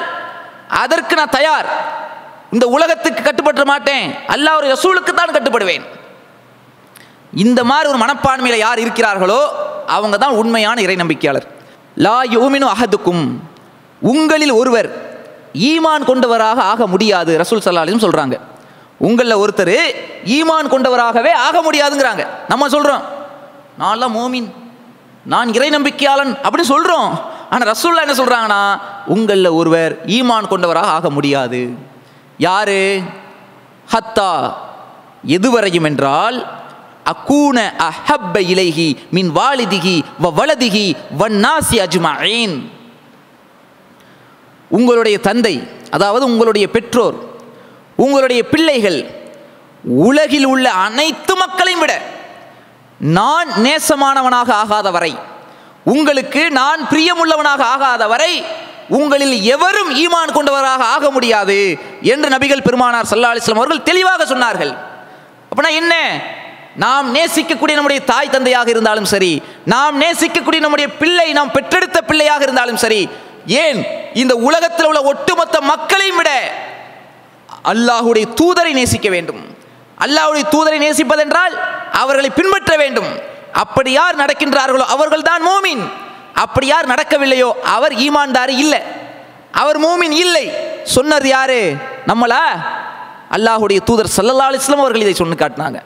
அதற்கு நான் தயார். இந்த உலகத்துக்கு கட்டுப்பட்டு மாட்டேன். அல்லாஹ் ஒரு ரசூலுக்கு தான் கட்டுப்படுவேன். இந்த மாதிரி ஒரு மனப்பான்மையில் யார் இருக்கிறார்களோ அவங்க தான் உண்மையான இறை நம்பிக்கையாளர். லா யோமினு அகதுக்கும் உங்களில் ஒருவர் ஈமான் கொண்டவராக ஆக முடியாது ரசூல் சல்லாலும் சொல்கிறாங்க உங்களில் ஒருத்தர் ஈமான் கொண்டவராகவே ஆக முடியாதுங்கிறாங்க. நம்ம சொல்கிறோம் நான்லாம் மோமின். நான் இறை நம்பிக்கையாளன் அப்படின்னு சொல்கிறோம் ஆனால் ரசூல்லா என்ன சொல்கிறாங்கன்னா உங்களில் ஒருவர் ஈமான் கொண்டவராக ஆக முடியாது. யாரு? ஹத்தா. எதுவரையும் என்றால் அக்கூன அஹப்ப இலைகி மின் வாலிதிகி வ வலதிகி வன்னாசி அஜ்மாயின் உங்களுடைய தந்தை அதாவது உங்களுடைய பெற்றோர் உங்களுடைய பிள்ளைகள் உலகில் உள்ள அனைத்து மக்களையும் விட நான் நேசமானவனாக ஆகாத வரை உங்களுக்கு நான் பிரியமுள்ளவனாக ஆகாத வரை உங்களில் எவரும் ஈமான் கொண்டவராக ஆக முடியாது என்று நபிகள் பெருமானார் சல்லா அலிஸ்லாம் அவர்கள் தெளிவாக சொன்னார்கள். அப்படின்னா என்ன? நாம் நேசிக்கக்கூடிய நம்முடைய தாய் தந்தையாக இருந்தாலும் சரி நாம் நேசிக்கக்கூடிய நம்முடைய பிள்ளை நாம் பெற்றெடுத்த பிள்ளையாக இருந்தாலும் சரி ஏன் இந்த உலகத்தில் உள்ள ஒட்டுமொத்த மக்களையும் விட அல்லாஹுடைய தூதரை நேசிக்க வேண்டும். அல்லாஹுடைய தூதரை நேசிப்பதென்றால் அவர்களை பின்பற்ற வேண்டும். அப்படி யார் நடக்கின்றார்களோ அவர்கள்தான் மோமின். அப்படி யார் நடக்கவில்லையோ அவர் ஈமான்தாரி இல்லை. அவர் மோமின் இல்லை. சொன்னது யாரு? நம்மளா? அல்லாஹுடைய தூதர் சல்லல்லா அலிஸ்லாம் அவர்கள் இதை சொன்னு காட்டினாங்க.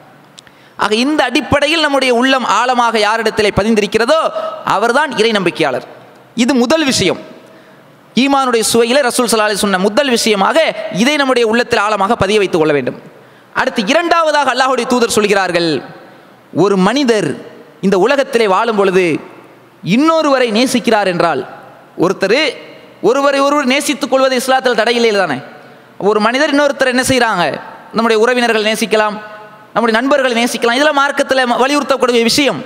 ஆக இந்த அடிப்படையில் நம்முடைய உள்ளம் ஆழமாக யாரிடத்திலே பதிந்திருக்கிறதோ அவர்தான் இறை நம்பிக்கையாளர். இது முதல் விஷயம். ஈமானுடைய சுவையில் ரசூல் சலாலி சொன்ன முதல் விஷயமாக இதை நம்முடைய உள்ளத்தில் ஆழமாக பதிய வைத்துக் கொள்ள வேண்டும். அடுத்து இரண்டாவதாக அல்லாஹுடைய தூதர் சொல்கிறார்கள். ஒரு மனிதர் இந்த உலகத்திலே வாழும் பொழுது இன்னொருவரை நேசிக்கிறார் என்றால் ஒருத்தர் ஒருவரை ஒருவர் நேசித்துக் கொள்வது இஸ்லாத்தில் தடையில்லை தானே? ஒரு மனிதர் இன்னொருத்தர் என்ன செய்கிறாங்க நம்முடைய உறவினர்கள் நேசிக்கலாம் நம்முடைய நண்பர்களை நேசிக்கலாம் இதெல்லாம் மார்க்கத்தில் வலியுறுத்தக்கூடிய விஷயம்.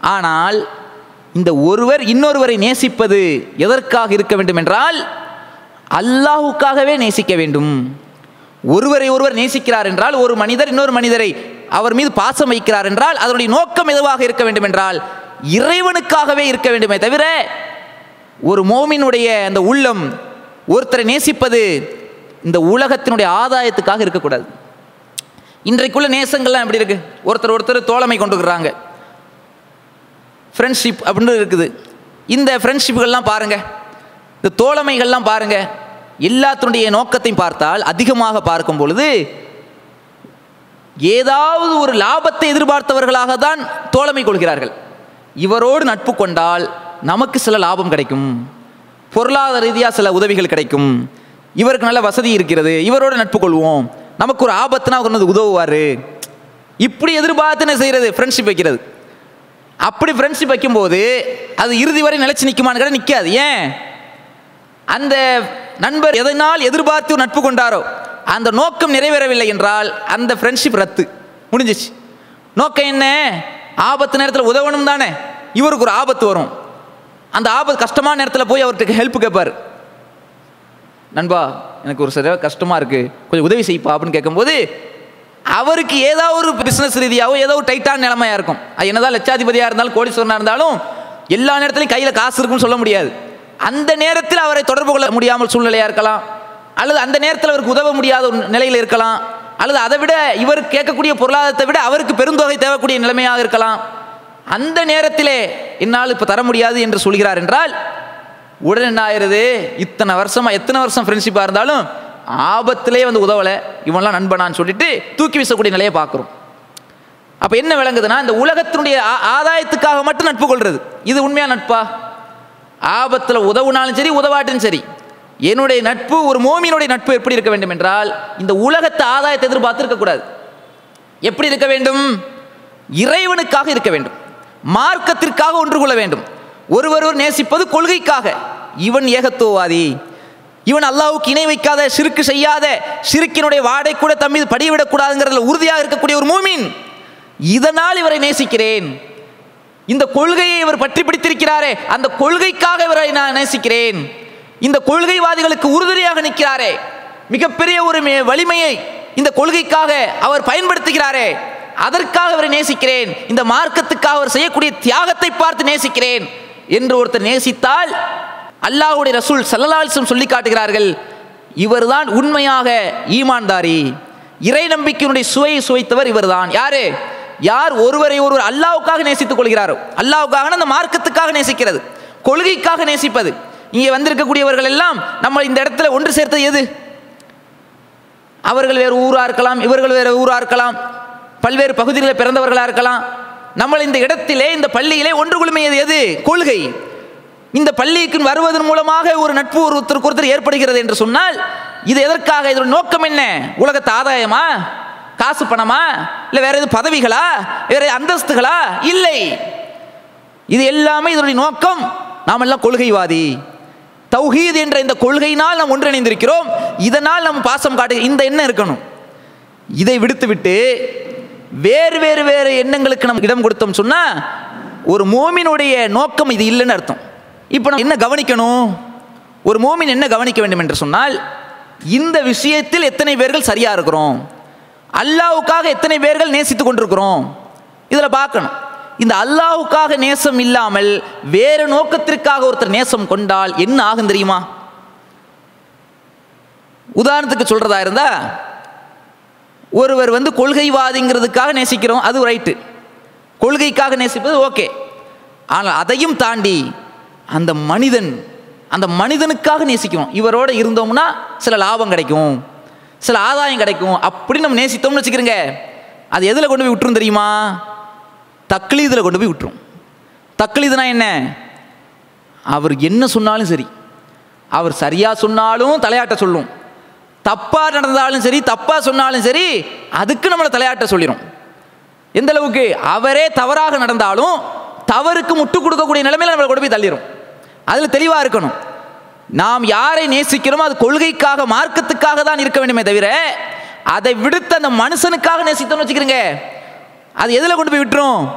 ஆனால் இந்த ஒருவர் இன்னொருவரை நேசிப்பது எதற்காக இருக்க வேண்டும் என்றால் அல்லாஹுக்காகவே நேசிக்க வேண்டும். ஒருவரை ஒருவர் நேசிக்கிறார் என்றால் ஒரு மனிதர் இன்னொரு மனிதரை அவர் மீது பாசம் வைக்கிறார் என்றால் அதனுடைய நோக்கம் எதுவாக இருக்க வேண்டும் என்றால் இறைவனுக்காகவே இருக்க வேண்டுமே தவிர ஒரு மோமினுடைய அந்த உள்ளம் ஒருத்தரை நேசிப்பது இந்த உலகத்தினுடைய ஆதாயத்துக்காக இருக்கக்கூடாது. இன்றைக்குள்ள நேசங்கள்லாம் எப்படி இருக்கு? ஒருத்தர் ஒருத்தர் தோழமை கொண்டுக்கிறாங்க ஃப்ரெண்ட்ஷிப் அப்படின்னு இருக்குது. இந்த ஃப்ரெண்ட்ஷிப்புகள்லாம் பாருங்க. இந்த தோழமைகள்லாம் பாருங்க. எல்லாத்தினுடைய நோக்கத்தையும் பார்த்தால் அதிகமாக பார்க்கும் பொழுது ஏதாவது ஒரு லாபத்தை எதிர்பார்த்தவர்களாக தான் தோழமை கொள்கிறார்கள். இவரோடு நட்பு கொண்டால் நமக்கு சில லாபம் கிடைக்கும். பொருளாதார ரீதியாக சில உதவிகள் கிடைக்கும். இவருக்கு நல்ல வசதி இருக்கிறது. இவரோடு நட்பு கொள்வோம். நமக்கு ஒரு ஆபத்துனா அவர் வந்து உதவுவார். இப்படி எதிர்பார்த்து என்ன செய்கிறது ஃப்ரெண்ட்ஷிப் வைக்கிறது. அப்படி ஃப்ரெண்ட்ஷிப் வைக்கும்போது அது இறுதி வரை நிலச்சி நிற்குமான்னு கூட நிற்காது ஏன்? அந்த நண்பர் எதனால் எதிர்பார்த்து ஒரு நட்பு கொண்டாரோ அந்த நோக்கம் நிறைவேறவில்லை என்றால் அந்த ஃப்ரெண்ட்ஷிப் ரத்து. முடிஞ்சிச்சு. நோக்கம் என்ன? ஆபத்து நேரத்தில் உதவணும் தானே. இவருக்கு ஒரு ஆபத்து வரும். அந்த ஆபத்து கஷ்டமான நேரத்தில் போய் அவர்கிட்ட ஹெல்ப் கேட்பார் நண்பா எனக்கு ஒரு சரியாக கஷ்டமாக இருக்குது கொஞ்சம் உதவி செய்ப்பா அப்படின்னு கேட்கும்போது அவருக்கு ஏதாவது ஒரு பிஸ்னஸ் ரீதியாகவோ ஏதோ ஒரு டைட்டான நிலைமையாக இருக்கும். அது என்னதான் லட்சாதிபதியாக இருந்தாலும் கோடீஸ்வரனாக இருந்தாலும் எல்லா நேரத்துலையும் கையில் காசு இருக்குன்னு சொல்ல முடியாது. அந்த நேரத்தில் அவரை தொடர்பு கொள்ள முடியாமல் சூழ்நிலையாக இருக்கலாம். அல்லது அந்த நேரத்தில் அவருக்கு உதவ முடியாத ஒரு நிலையில் இருக்கலாம். அல்லது அதை விட இவர் கேட்கக்கூடிய பொருளாதாரத்தை விட அவருக்கு பெருந்தொகை தேவைக்கூடிய நிலைமையாக இருக்கலாம். அந்த நேரத்திலே என்னால் இப்போ தர முடியாது என்று சொல்கிறார் என்றால் உடனே என்ன ஆயிடுது? இத்தனை வருஷமா எத்தனை வருஷம் ஃப்ரெண்ட்ஷிப்பாக இருந்தாலும் ஆபத்திலே வந்து உதவலை. இவன்லாம் நண்பனான்னு சொல்லிட்டு தூக்கி வீசக்கூடிய நிலையை பார்க்குறோம். அப்போ என்ன விளங்குதுன்னா இந்த உலகத்தினுடைய ஆதாயத்துக்காக மட்டும் நட்பு கொள்வது இது உண்மையாக நட்பா? ஆபத்தில் உதவுனாலும் சரி உதவாட்டும் சரி. என்னுடைய நட்பு ஒரு மோமியினுடைய நட்பு எப்படி இருக்க வேண்டும் என்றால் இந்த உலகத்து ஆதாயத்தை எதிர்பார்த்து இருக்கக்கூடாது. எப்படி இருக்க வேண்டும்? இறைவனுக்காக இருக்க வேண்டும். மார்க்கத்திற்காக ஒன்று கொள்ள வேண்டும். ஒருவர் நேசிப்பது கொள்கைக்காக. இவன் ஏகத்துவவாதி. இவன் அல்லாவுக்கு இணை வைக்காத சிறுக்கு செய்யாத சிறுக்கினுடைய வாடை கூட தம்மீது படிவிடக்கூடாதுங்கிறதுல உறுதியாக இருக்கக்கூடிய ஒரு மூமின். இதனால் இவரை நேசிக்கிறேன். இந்த கொள்கையை இவர் பற்றி பிடித்திருக்கிறாரே அந்த கொள்கைக்காக இவரை நான் நேசிக்கிறேன். இந்த கொள்கைவாதிகளுக்கு உறுதுணையாக நிற்கிறாரே. மிகப்பெரிய ஒரு வலிமையை இந்த கொள்கைக்காக அவர் பயன்படுத்துகிறாரே. அதற்காக அவரை நேசிக்கிறேன். இந்த மார்க்கத்துக்காக அவர் செய்யக்கூடிய தியாகத்தை பார்த்து நேசிக்கிறேன் என்று ஒருத்தர் நேசித்தால் அல்லாஹ்வுடைய ரசூல் சல்லலாலிசம் சொல்லி காட்டுகிறார்கள் இவர்தான் உண்மையாக ஈமான்தாரி. இறை நம்பிக்கையினுடைய சுவையை சுவைத்தவர் இவர்தான். யாரு? யார் ஒருவரை ஒருவர் அல்லாவுக்காக நேசித்துக் கொள்கிறாரோ. அல்லாவுக்காக அந்த மார்க்கத்துக்காக நேசிக்கிறது. கொள்கைக்காக நேசிப்பது. இங்கே வந்திருக்கக்கூடியவர்கள் எல்லாம் நம்ம இந்த இடத்துல ஒன்று சேர்த்தது எது? அவர்கள் வேறு ஊராக இருக்கலாம் இவர்கள் வேறு ஊராக இருக்கலாம் பல்வேறு பகுதிகளில் பிறந்தவர்களாக இருக்கலாம். நம்ம இந்த இடத்திலே இந்த பள்ளியிலே ஒன்று குழுமையது எது? கொள்கை. இந்த பள்ளிக்கு வருவதன் மூலமாக ஒரு நட்பு ஒருத்தருக்கு ஒருத்தர் ஏற்படுகிறது என்று சொன்னால் இது எதற்காக? இதோட நோக்கம் என்ன? உலகத்து ஆதாயமா? காசு பணமா? இல்லை வேற எதுவும் பதவிகளா? வேற அந்தஸ்துகளா? இல்லை. இது எல்லாமே இதனுடைய நோக்கம். நாம் எல்லாம் கொள்கைவாதி. தௌஹீத் என்ற இந்த கொள்கையினால் நாம் ஒன்றிணைந்திருக்கிறோம். இதனால் நம்ம பாசம் காட்டு இந்த எண்ணம் இருக்கணும். இதை விடுத்துவிட்டு வேறு வேறு வேறு எண்ணங்களுக்கு நம்ம இடம் கொடுத்தோம் சொன்னால் ஒரு மோமினுடைய நோக்கம் இது இல்லைன்னு அர்த்தம். இப்போ நம்ம என்ன கவனிக்கணும்? ஒரு மோமின் என்ன கவனிக்க வேண்டும் என்று சொன்னால் இந்த விஷயத்தில் எத்தனை பேர்கள் சரியாக இருக்கிறோம்? அல்லாவுக்காக எத்தனை பேர்கள் நேசித்து கொண்டிருக்கிறோம்? இதில் பார்க்கணும். இந்த அல்லாஹுக்காக நேசம் இல்லாமல் வேறு நோக்கத்திற்காக ஒருத்தர் நேசம் கொண்டால் என்ன ஆகும் தெரியுமா? உதாரணத்துக்கு சொல்றதா இருந்தா ஒருவர் வந்து கொள்கைவாதிங்கிறதுக்காக நேசிக்கிறோம் அது ரைட்டு கொள்கைக்காக நேசிப்பது ஓகே ஆனால் அதையும் தாண்டி அந்த மனிதன் அந்த மனிதனுக்காக நேசிக்கிறோம். இவரோட இருந்தோம்னா சில லாபம் கிடைக்கும் சில ஆதாயம் கிடைக்கும். அப்படி நம்ம நேசித்தோம்னு வச்சுக்கிறோங்க. அது எதில் கொண்டு போய் விட்டுரும் தெரியுமா? தக்லீதில் கொண்டு போய் விட்டுரும். தக்லீதுனா என்ன? அவர் என்ன சொன்னாலும் சரி. அவர் சரியாக சொன்னாலும் தலையாட்ட சொல்லும். தப்பாக நடந்தாலும் சரி தப்பாக சொன்னாலும் சரி அதுக்கு நம்மளை தலையாட்ட சொல்லிடும் எந்த அளவுக்கு? அவரே தவறாக நடந்தாலும் தவறுக்கு முட்டு கொடுக்கக்கூடிய நிலைமையில் நம்மளை கொண்டு போய் தள்ளிடும் அதில் தெளிவாக இருக்கணும். நாம் யாரை நேசிக்கிறோமோ அது கொள்கைக்காக மார்க்கத்துக்காக தான் இருக்க வேண்டுமே தவிர அதை விடுத்து அந்த மனுஷனுக்காக நேசித்தோம்னு வச்சுக்கிறீங்க. அது எதில் கொண்டு போய் விட்டுரும்?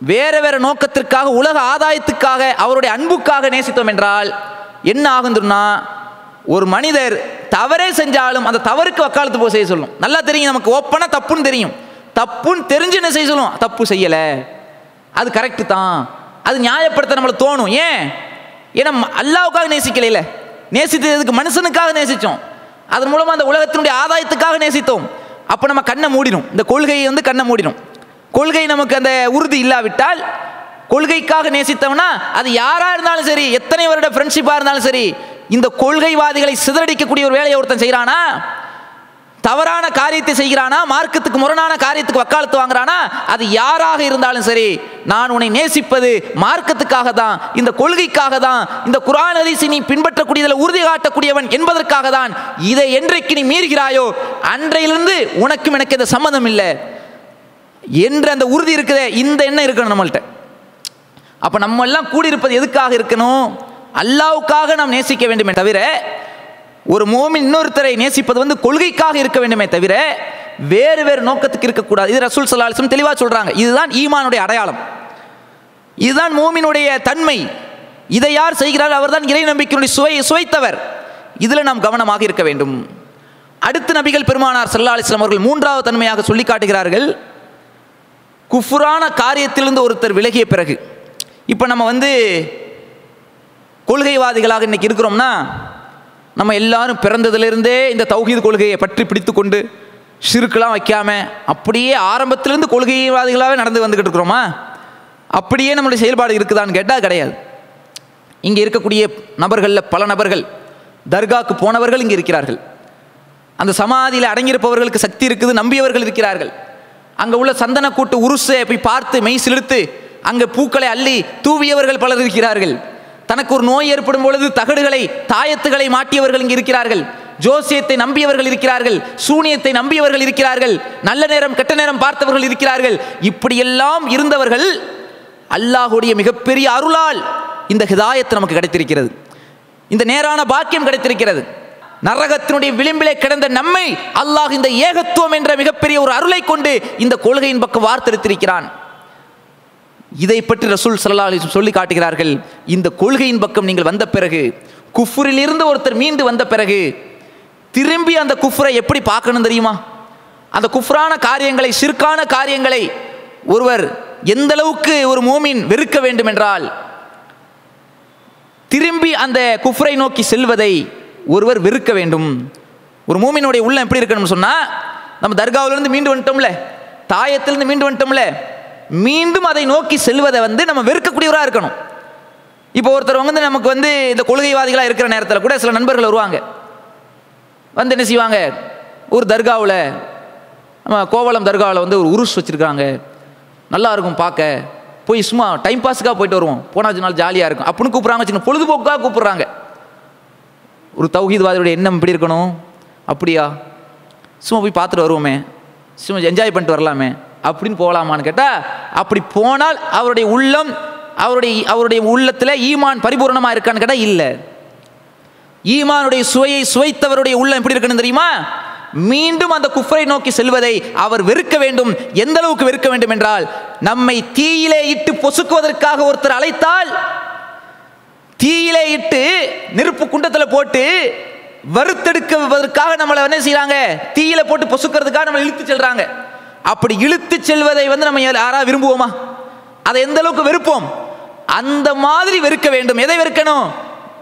வேற வேற நோக்கத்திற்காக உலக ஆதாயத்துக்காக அவருடைய அன்புக்காக நேசித்தோம் என்றால் என்ன ஆகுதுன்னா ஒரு மனிதர் தவறே செஞ்சாலும் அந்த தவறுக்கு வக்காலத்து போய் செய்ய சொல்லும். நல்லா தெரியும் நமக்கு ஓப்பனாக தப்புன்னு தெரியும். தப்புன்னு தெரிஞ்சு என்ன செய்ய சொல்லும்? தப்பு செய்யலை. அது கரெக்டு தான். அது நியாயப்படுத்த நம்மளை தோணும். ஏன்? ஏன்னா ம- அல்லாவுக்காக நேசிக்கலையில. நேசித்ததுக்கு மனுஷனுக்காக நேசித்தோம் அதன் மூலமாக அந்த உலகத்தினுடைய ஆதாயத்துக்காக நேசித்தோம். அப்போ நம்ம கண்ணை மூடிடும் இந்த கொள்கையை வந்து கண்ணை மூடிடும் கொள்கை நமக்கு அந்த உறுதி இல்லாவிட்டால் கொள்கைக்காக நேசித்தோம்னா அது யாராக இருந்தாலும் சரி எத்தனை வருட ஃப்ரெண்ட்ஷிப்பாக இருந்தாலும் சரி இந்த கொள்கைவாதிகளை சிதறடிக்கக்கூடிய ஒரு வேலையை ஒருத்தன் செய்கிறானா தவறான காரியத்தை செய்கிறானா மார்க்கத்துக்கு முரணான காரியத்துக்கு வக்காலத்து வாங்குறானா அது யாராக இருந்தாலும் சரி நான் உன்னை நேசிப்பது மார்க்கத்துக்காக தான் இந்த கொள்கைக்காக தான் இந்த குரான் அதிசி நீ பின்பற்றக்கூடியதில் உறுதி காட்டக்கூடியவன் என்பதற்காக தான் இதை என்றைக்கு நீ மீறுகிறாயோ அன்றையிலிருந்து உனக்கும் எனக்கு இந்த சம்மந்தம் இல்லை. என்ற அந்த உறுதி இருக்குதே இந்த எண்ணம் இருக்கணும் நம்மள்கிட்ட அப்போ நம்ம எல்லாம் கூடியிருப்பது எதுக்காக இருக்கணும்? அல்லாவுக்காக நாம் நேசிக்க வேண்டுமே தவிர ஒரு மோமின் இன்னொருத்தரை நேசிப்பது வந்து கொள்கைக்காக இருக்க வேண்டுமே தவிர வேறு வேறு நோக்கத்துக்கு இருக்கக்கூடாது. இது ரசூல் சல்லாஹம் தெளிவாக சொல்கிறாங்க இதுதான் ஈமானுடைய அடையாளம். இதுதான் மோமினுடைய தன்மை. இதை யார் செய்கிறார்? அவர்தான் இறை நம்பிக்கையினுடைய சுவை சுவைத்தவர். இதில் நாம் கவனமாக இருக்க வேண்டும். அடுத்த நபிகள் பெருமானார் சல்லா அலிஸ்லாம் அவர்கள் மூன்றாவது தன்மையாக சொல்லி காட்டுகிறார்கள். குஃபுரான காரியத்திலிருந்து ஒருத்தர் விலகிய பிறகு. இப்போ நம்ம வந்து கொள்கைவாதிகளாக இன்னைக்கு இருக்கிறோம்னா நம்ம எல்லாரும் பிறந்ததுலேருந்தே இந்த தௌஹீத் கொள்கையை பற்றி பிடித்து கொண்டு சிறுக்கெலாம் வைக்காமல் அப்படியே ஆரம்பத்திலேருந்து கொள்கைவாதிகளாகவே நடந்து வந்துக்கிட்டு இருக்கிறோமா? அப்படியே நம்மளுடைய செயல்பாடு இருக்குதான்னு கேட்டால் கிடையாது. இங்கே இருக்கக்கூடிய நபர்களில் பல நபர்கள் தர்காக்கு போனவர்கள் இங்கே இருக்கிறார்கள். அந்த சமாதியில் அடங்கியிருப்பவர்களுக்கு சக்தி இருக்குது நம்பியவர்கள் இருக்கிறார்கள். அங்கே உள்ள சந்தனக்கூட்டு உருசை போய் பார்த்து மெய் சிலிர்த்து அங்கே பூக்களை அள்ளி தூவியவர்கள் பலர் இருக்கிறார்கள். தனக்கு ஒரு நோய் ஏற்படும் பொழுது தகடுகளை தாயத்துகளை மாட்டியவர்கள் இங்கு இருக்கிறார்கள். ஜோசியத்தை நம்பியவர்கள் இருக்கிறார்கள். சூனியத்தை நம்பியவர்கள் இருக்கிறார்கள். நல்ல நேரம் கெட்ட நேரம் பார்த்தவர்கள் இருக்கிறார்கள். இப்படியெல்லாம் இருந்தவர்கள் அல்லாஹுடைய மிகப்பெரிய அருளால் இந்த ஹிதாயத் நமக்கு கிடைத்திருக்கிறது. இந்த நேரான பாக்கியம் கிடைத்திருக்கிறது. நரகத்தினுடைய விளிம்பிலே கிடந்த நம்மை அல்லாஹ் இந்த ஏகத்துவம் என்ற மிகப்பெரிய ஒரு அருளை கொண்டு இந்த கொள்கையின் பக்கம் வார்த்தெடுத்திருக்கிறான். இதை பற்றி ரசூல் சல்லா அலிஸ்லம் சொல்லி காட்டுகிறார்கள். இந்த கொள்கையின் பக்கம் நீங்கள் வந்த பிறகு குஃப்ரிலிருந்து ஒருத்தர் மீண்டு வந்த பிறகு திரும்பி அந்த குஃப்ரை எப்படி பார்க்கணும் தெரியுமா? அந்த குஃப்ரான காரியங்களை சிற்கான காரியங்களை ஒருவர் எந்த அளவுக்கு ஒரு மோமின் வெறுக்க வேண்டும் என்றால் திரும்பி அந்த குஃப்ரை நோக்கி செல்வதை ஒருவர் வெறுக்க வேண்டும். ஒரு மூமினுடைய உள்ளம் எப்படி இருக்கணும்னு சொன்னால் நம்ம தர்காவிலிருந்து மீண்டு வந்துட்டோம்ல தாயத்திலிருந்து மீண்டு வந்துட்டோம்ல மீண்டும் அதை நோக்கி செல்வதை வந்து நம்ம வெறுக்கக்கூடியவராக இருக்கணும். இப்போ ஒருத்தர் வந்து நமக்கு வந்து இந்த கொள்கைவாதிகளாக இருக்கிற நேரத்தில் கூட சில நண்பர்கள் வருவாங்க. வந்து என்ன செய்வாங்க? ஒரு தர்காவில் நம்ம கோவளம் தர்காவில் வந்து ஒரு உருஸ் வச்சுருக்காங்க. நல்லா இருக்கும் பார்க்க போய் சும்மா டைம் பாஸுக்காக போயிட்டு வருவோம். போனால் நாள் ஜாலியாக இருக்கும். அப்படின்னு கூப்பிட்றாங்க. வச்சுக்கோங்க பொழுதுபோக்காக கூப்பிட்றாங்க. ஒரு தௌஹீத்வாதியோட எண்ணம் எப்படி இருக்கணும். அப்படியா? சும்மா போய் பார்த்துட்டு வருவோமே. சும்மா என்ஜாய் பண்ணிட்டு வரலாமே. அப்படின்னு போகலாமான்னு கேட்டால் அப்படி போனால் அவருடைய உள்ளம் அவருடைய அவருடைய உள்ளத்தில் ஈமான் பரிபூர்ணமாக இருக்கான்னு கேட்டால் இல்லை. ஈமானுடைய சுவையை சுவைத்தவருடைய உள்ளம் எப்படி இருக்குன்னு தெரியுமா? மீண்டும் அந்த குஃபரை நோக்கி செல்வதை அவர் வெறுக்க வேண்டும். எந்த அளவுக்கு வெறுக்க வேண்டும் என்றால் நம்மை தீயிலே இட்டு பொசுக்குவதற்காக ஒருத்தர் அழைத்தால் தீயிலே இட்டு நெருப்பு குண்டத்தில் போட்டு வறுத்தெடுக்குவதற்காக நம்மளை என்ன செய்கிறாங்க தீயில போட்டு பொசுக்கிறதுக்காக நம்மளை இழுத்து செல்றாங்க. அப்படி இழுத்து செல்வதை வந்து நம்ம யாராவது விரும்புவோமா? அதை எந்த அளவுக்கு வெறுப்போம்? அந்த மாதிரி வெறுக்க வேண்டும். எதை வெறுக்கணும்?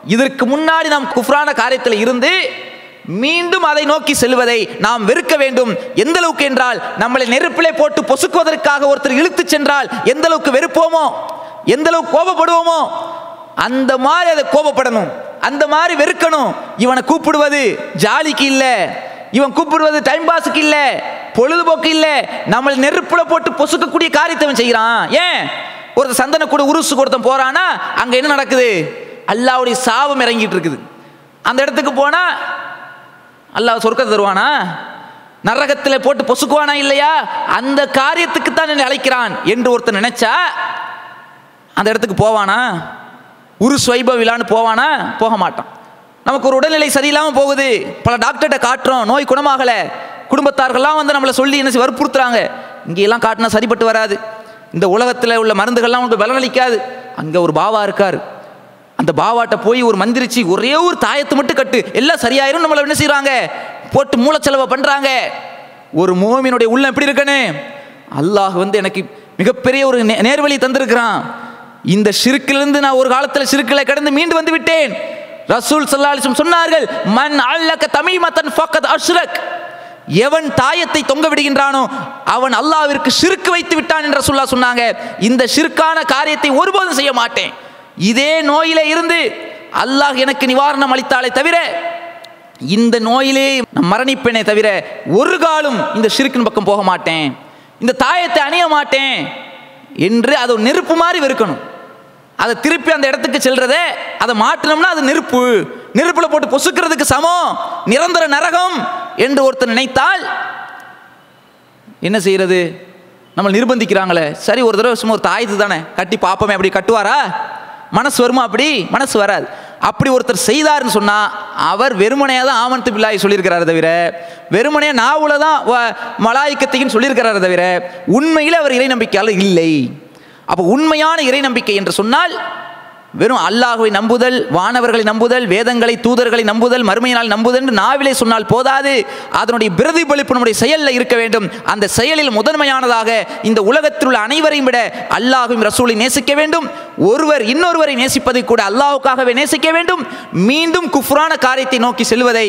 இதற்கு முன்னாடி நாம் குஃப்ரான காரியத்தில் இருந்து மீண்டும் அதை நோக்கி செல்வதை நாம் வெறுக்க வேண்டும். எந்த அளவுக்கு என்றால் நம்மளை நெருப்பிலே போட்டு பொசுக்குவதற்காக ஒருத்தர் இழுத்து சென்றால் எந்த அளவுக்கு வெறுப்போமோ? எந்த அளவுக்கு கோபப்படுவோமோ? அந்த மாதிரி அதை கோபப்படணும். அந்த மாதிரி வெறுக்கணும். இவனை கூப்பிடுவது ஜாலிக்கு இல்லை. இவன் கூப்பிடுவது டைம் பாஸுக்கு இல்லை. பொழுதுபோக்கு இல்லை. நம்மளை நெருப்புல போட்டு பொசுக்கக்கூடிய காரியத்தை செய்கிறான் ஏன்? ஒருத்தர் சந்தன கூட உருசு கொடுத்தன் போறானா அங்க என்ன நடக்குது? அல்லாவுடைய சாபம் இறங்கிட்டு இருக்குது. அந்த இடத்துக்கு போனா அல்லாஹ் சொர்க்கத்தை தருவானா? நரகத்தில் போட்டு பொசுக்குவானா இல்லையா? அந்த காரியத்துக்கு தான் என்னை அழைக்கிறான் என்று ஒருத்தன் நினைச்சா அந்த இடத்துக்கு போவானா? உரு ஸ்வைப விழான்னு போவானா? போக மாட்டான். நமக்கு ஒரு உடல்நிலை சரியில்லாமல் போகுது. பல டாக்டர்கிட்ட காட்டுறோம். நோய் குணமாகலை. குடும்பத்தார்கள்லாம் வந்து நம்மளை சொல்லி என்ன வற்புறுத்துறாங்க. இங்கெல்லாம் காட்டினா சரிப்பட்டு வராது. இந்த உலகத்தில் உள்ள மருந்துகள்லாம் உங்களுக்கு பலனளிக்காது. அங்கே ஒரு பாவா இருக்கார். அந்த பாவாட்ட போய் ஒரு மந்திரிச்சு ஒரே ஒரு தாயத்தை மட்டும் கட்டு. எல்லாம் சரியாயிரும் நம்மளை என்ன செய்கிறாங்க போட்டு மூலச்செலவை பண்ணுறாங்க ஒரு மோமினுடைய உள்ளம் எப்படி இருக்கனே? அல்லாஹ் வந்து எனக்கு மிகப்பெரிய ஒரு நே- நேர்வழி தந்திருக்கிறான். இந்த சிறுக்கிலிருந்து நான் ஒரு காலத்தில் சிறுக்கில் கடந்து மீண்டு வந்து விட்டேன். ரசூல் சல்லாலிசம் சொன்னார்கள் மண் அல்லக்க தமிமத்தன் ஃபக்கத் அஷ்ரக். எவன் தாயத்தை தொங்க விடுகின்றானோ அவன் அல்லாவிற்கு சிறுக்கு வைத்து விட்டான் என்று சொல்லா சொன்னாங்க. இந்த சிறுக்கான காரியத்தை ஒருபோதும் செய்ய மாட்டேன். இதே நோயிலே இருந்து அல்லாஹ் எனக்கு நிவாரணம் அளித்தாலே தவிர இந்த நோயிலே மரணிப்பேனே தவிர ஒரு காலம் இந்த சிறுக்கின் பக்கம் போக மாட்டேன். இந்த தாயத்தை அணிய மாட்டேன் என்று அது நெருப்பு மாதிரி வெறுக்கணும். அதை திருப்பி அந்த இடத்துக்கு செல்றதே அதை மாற்றினோம்னா அது நெருப்பு. நெருப்பில் போட்டு பொசுக்கிறதுக்கு சமம். நிரந்தர நரகம் என்று ஒருத்தர் நினைத்தால் என்ன செய்யறது? நம்ம நிர்பந்திக்கிறாங்களே. சரி ஒரு தடவை சும்மா ஒரு தாயத்து தானே கட்டி பார்ப்போமே அப்படி கட்டுவாரா? மனசு வருமா அப்படி? மனசு வராது. அப்படி ஒருத்தர் செய்தாருன்னு சொன்னால் அவர் வெறுமனையாக தான் ஆமன்து பிள்ளாயை சொல்லியிருக்கிறாரு தவிர வெறுமனையாக நாவல தான் வ- மலாய்க்கத்தையும் சொல்லியிருக்கிறாரு தவிர உண்மையில் அவர் இறை நம்பிக்கையாளர் இல்லை. அப்போ உண்மையான இறை நம்பிக்கை என்று சொன்னால் வெறும் அல்லாஹுவை நம்புதல் வானவர்களை நம்புதல் வேதங்களை தூதர்களை நம்புதல் மறுமையினால் நம்புதல் என்று நாவிலே சொன்னால் போதாது. அதனுடைய பிரதிபலிப்பு நம்முடைய செயலில் இருக்க வேண்டும். அந்த செயலில் முதன்மையானதாக இந்த உலகத்தில் உள்ள அனைவரையும் விட அல்லாஹும் ரசூலை நேசிக்க வேண்டும். ஒருவர் இன்னொருவரை நேசிப்பதை கூட அல்லாஹுக்காகவே நேசிக்க வேண்டும். மீண்டும் குஃப்ரான காரியத்தை நோக்கி செல்வதை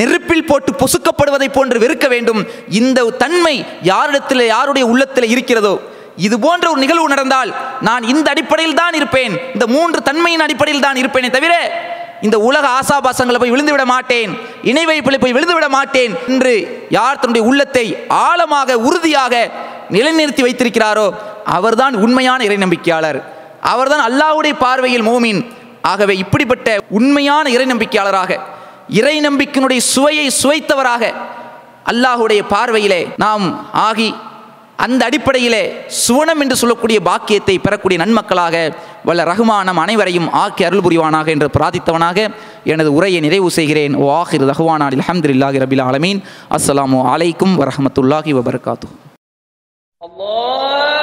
நெருப்பில் போட்டு பொசுக்கப்படுவதை போன்று வெறுக்க வேண்டும். இந்த தன்மை யாரிடத்தில் யாருடைய உள்ளத்தில் இருக்கிறதோ இது போன்ற ஒரு நிகழ்வு நடந்தால் நான் இந்த அடிப்படையில் தான் இருப்பேன். இந்த மூன்று தன்மையின் அடிப்படையில் தான் இருப்பேனே தவிர இந்த உலக ஆசாபாசங்களை போய் விழுந்து விட மாட்டேன். இணை வைப்பில் போய் விழுந்து விட மாட்டேன். என்று யார் தன்னுடைய உள்ளத்தை ஆழமாக உறுதியாக நிலைநிறுத்தி வைத்திருக்கிறாரோ அவர்தான் உண்மையான இறை நம்பிக்கையாளர். அவர்தான் அல்லாஹுடைய பார்வையில் மோமின். ஆகவே இப்படிப்பட்ட உண்மையான இறை நம்பிக்கையாளராக இறை நம்பிக்கையினுடைய சுவையை சுவைத்தவராக அல்லாஹுடைய பார்வையிலே நாம் ஆகி அந்த அடிப்படையிலே சுவனம் என்று சொல்லக்கூடிய பாக்கியத்தை பெறக்கூடிய நன்மக்களாக வல்ல ரகுமானம் அனைவரையும் ஆக்கி அருள் புரிவானாக என்று பிரார்த்தித்தவனாக எனது உரையை நிறைவு செய்கிறேன். ஓ ஆஹிர் ரஹ்வானால் அலமதுல்லாஹி ரபில் ஆலமீன். அஸ்லாம் அலைக்கும் வரஹமத்துல்லாஹி வபர்காத்து அல்லாஹ்!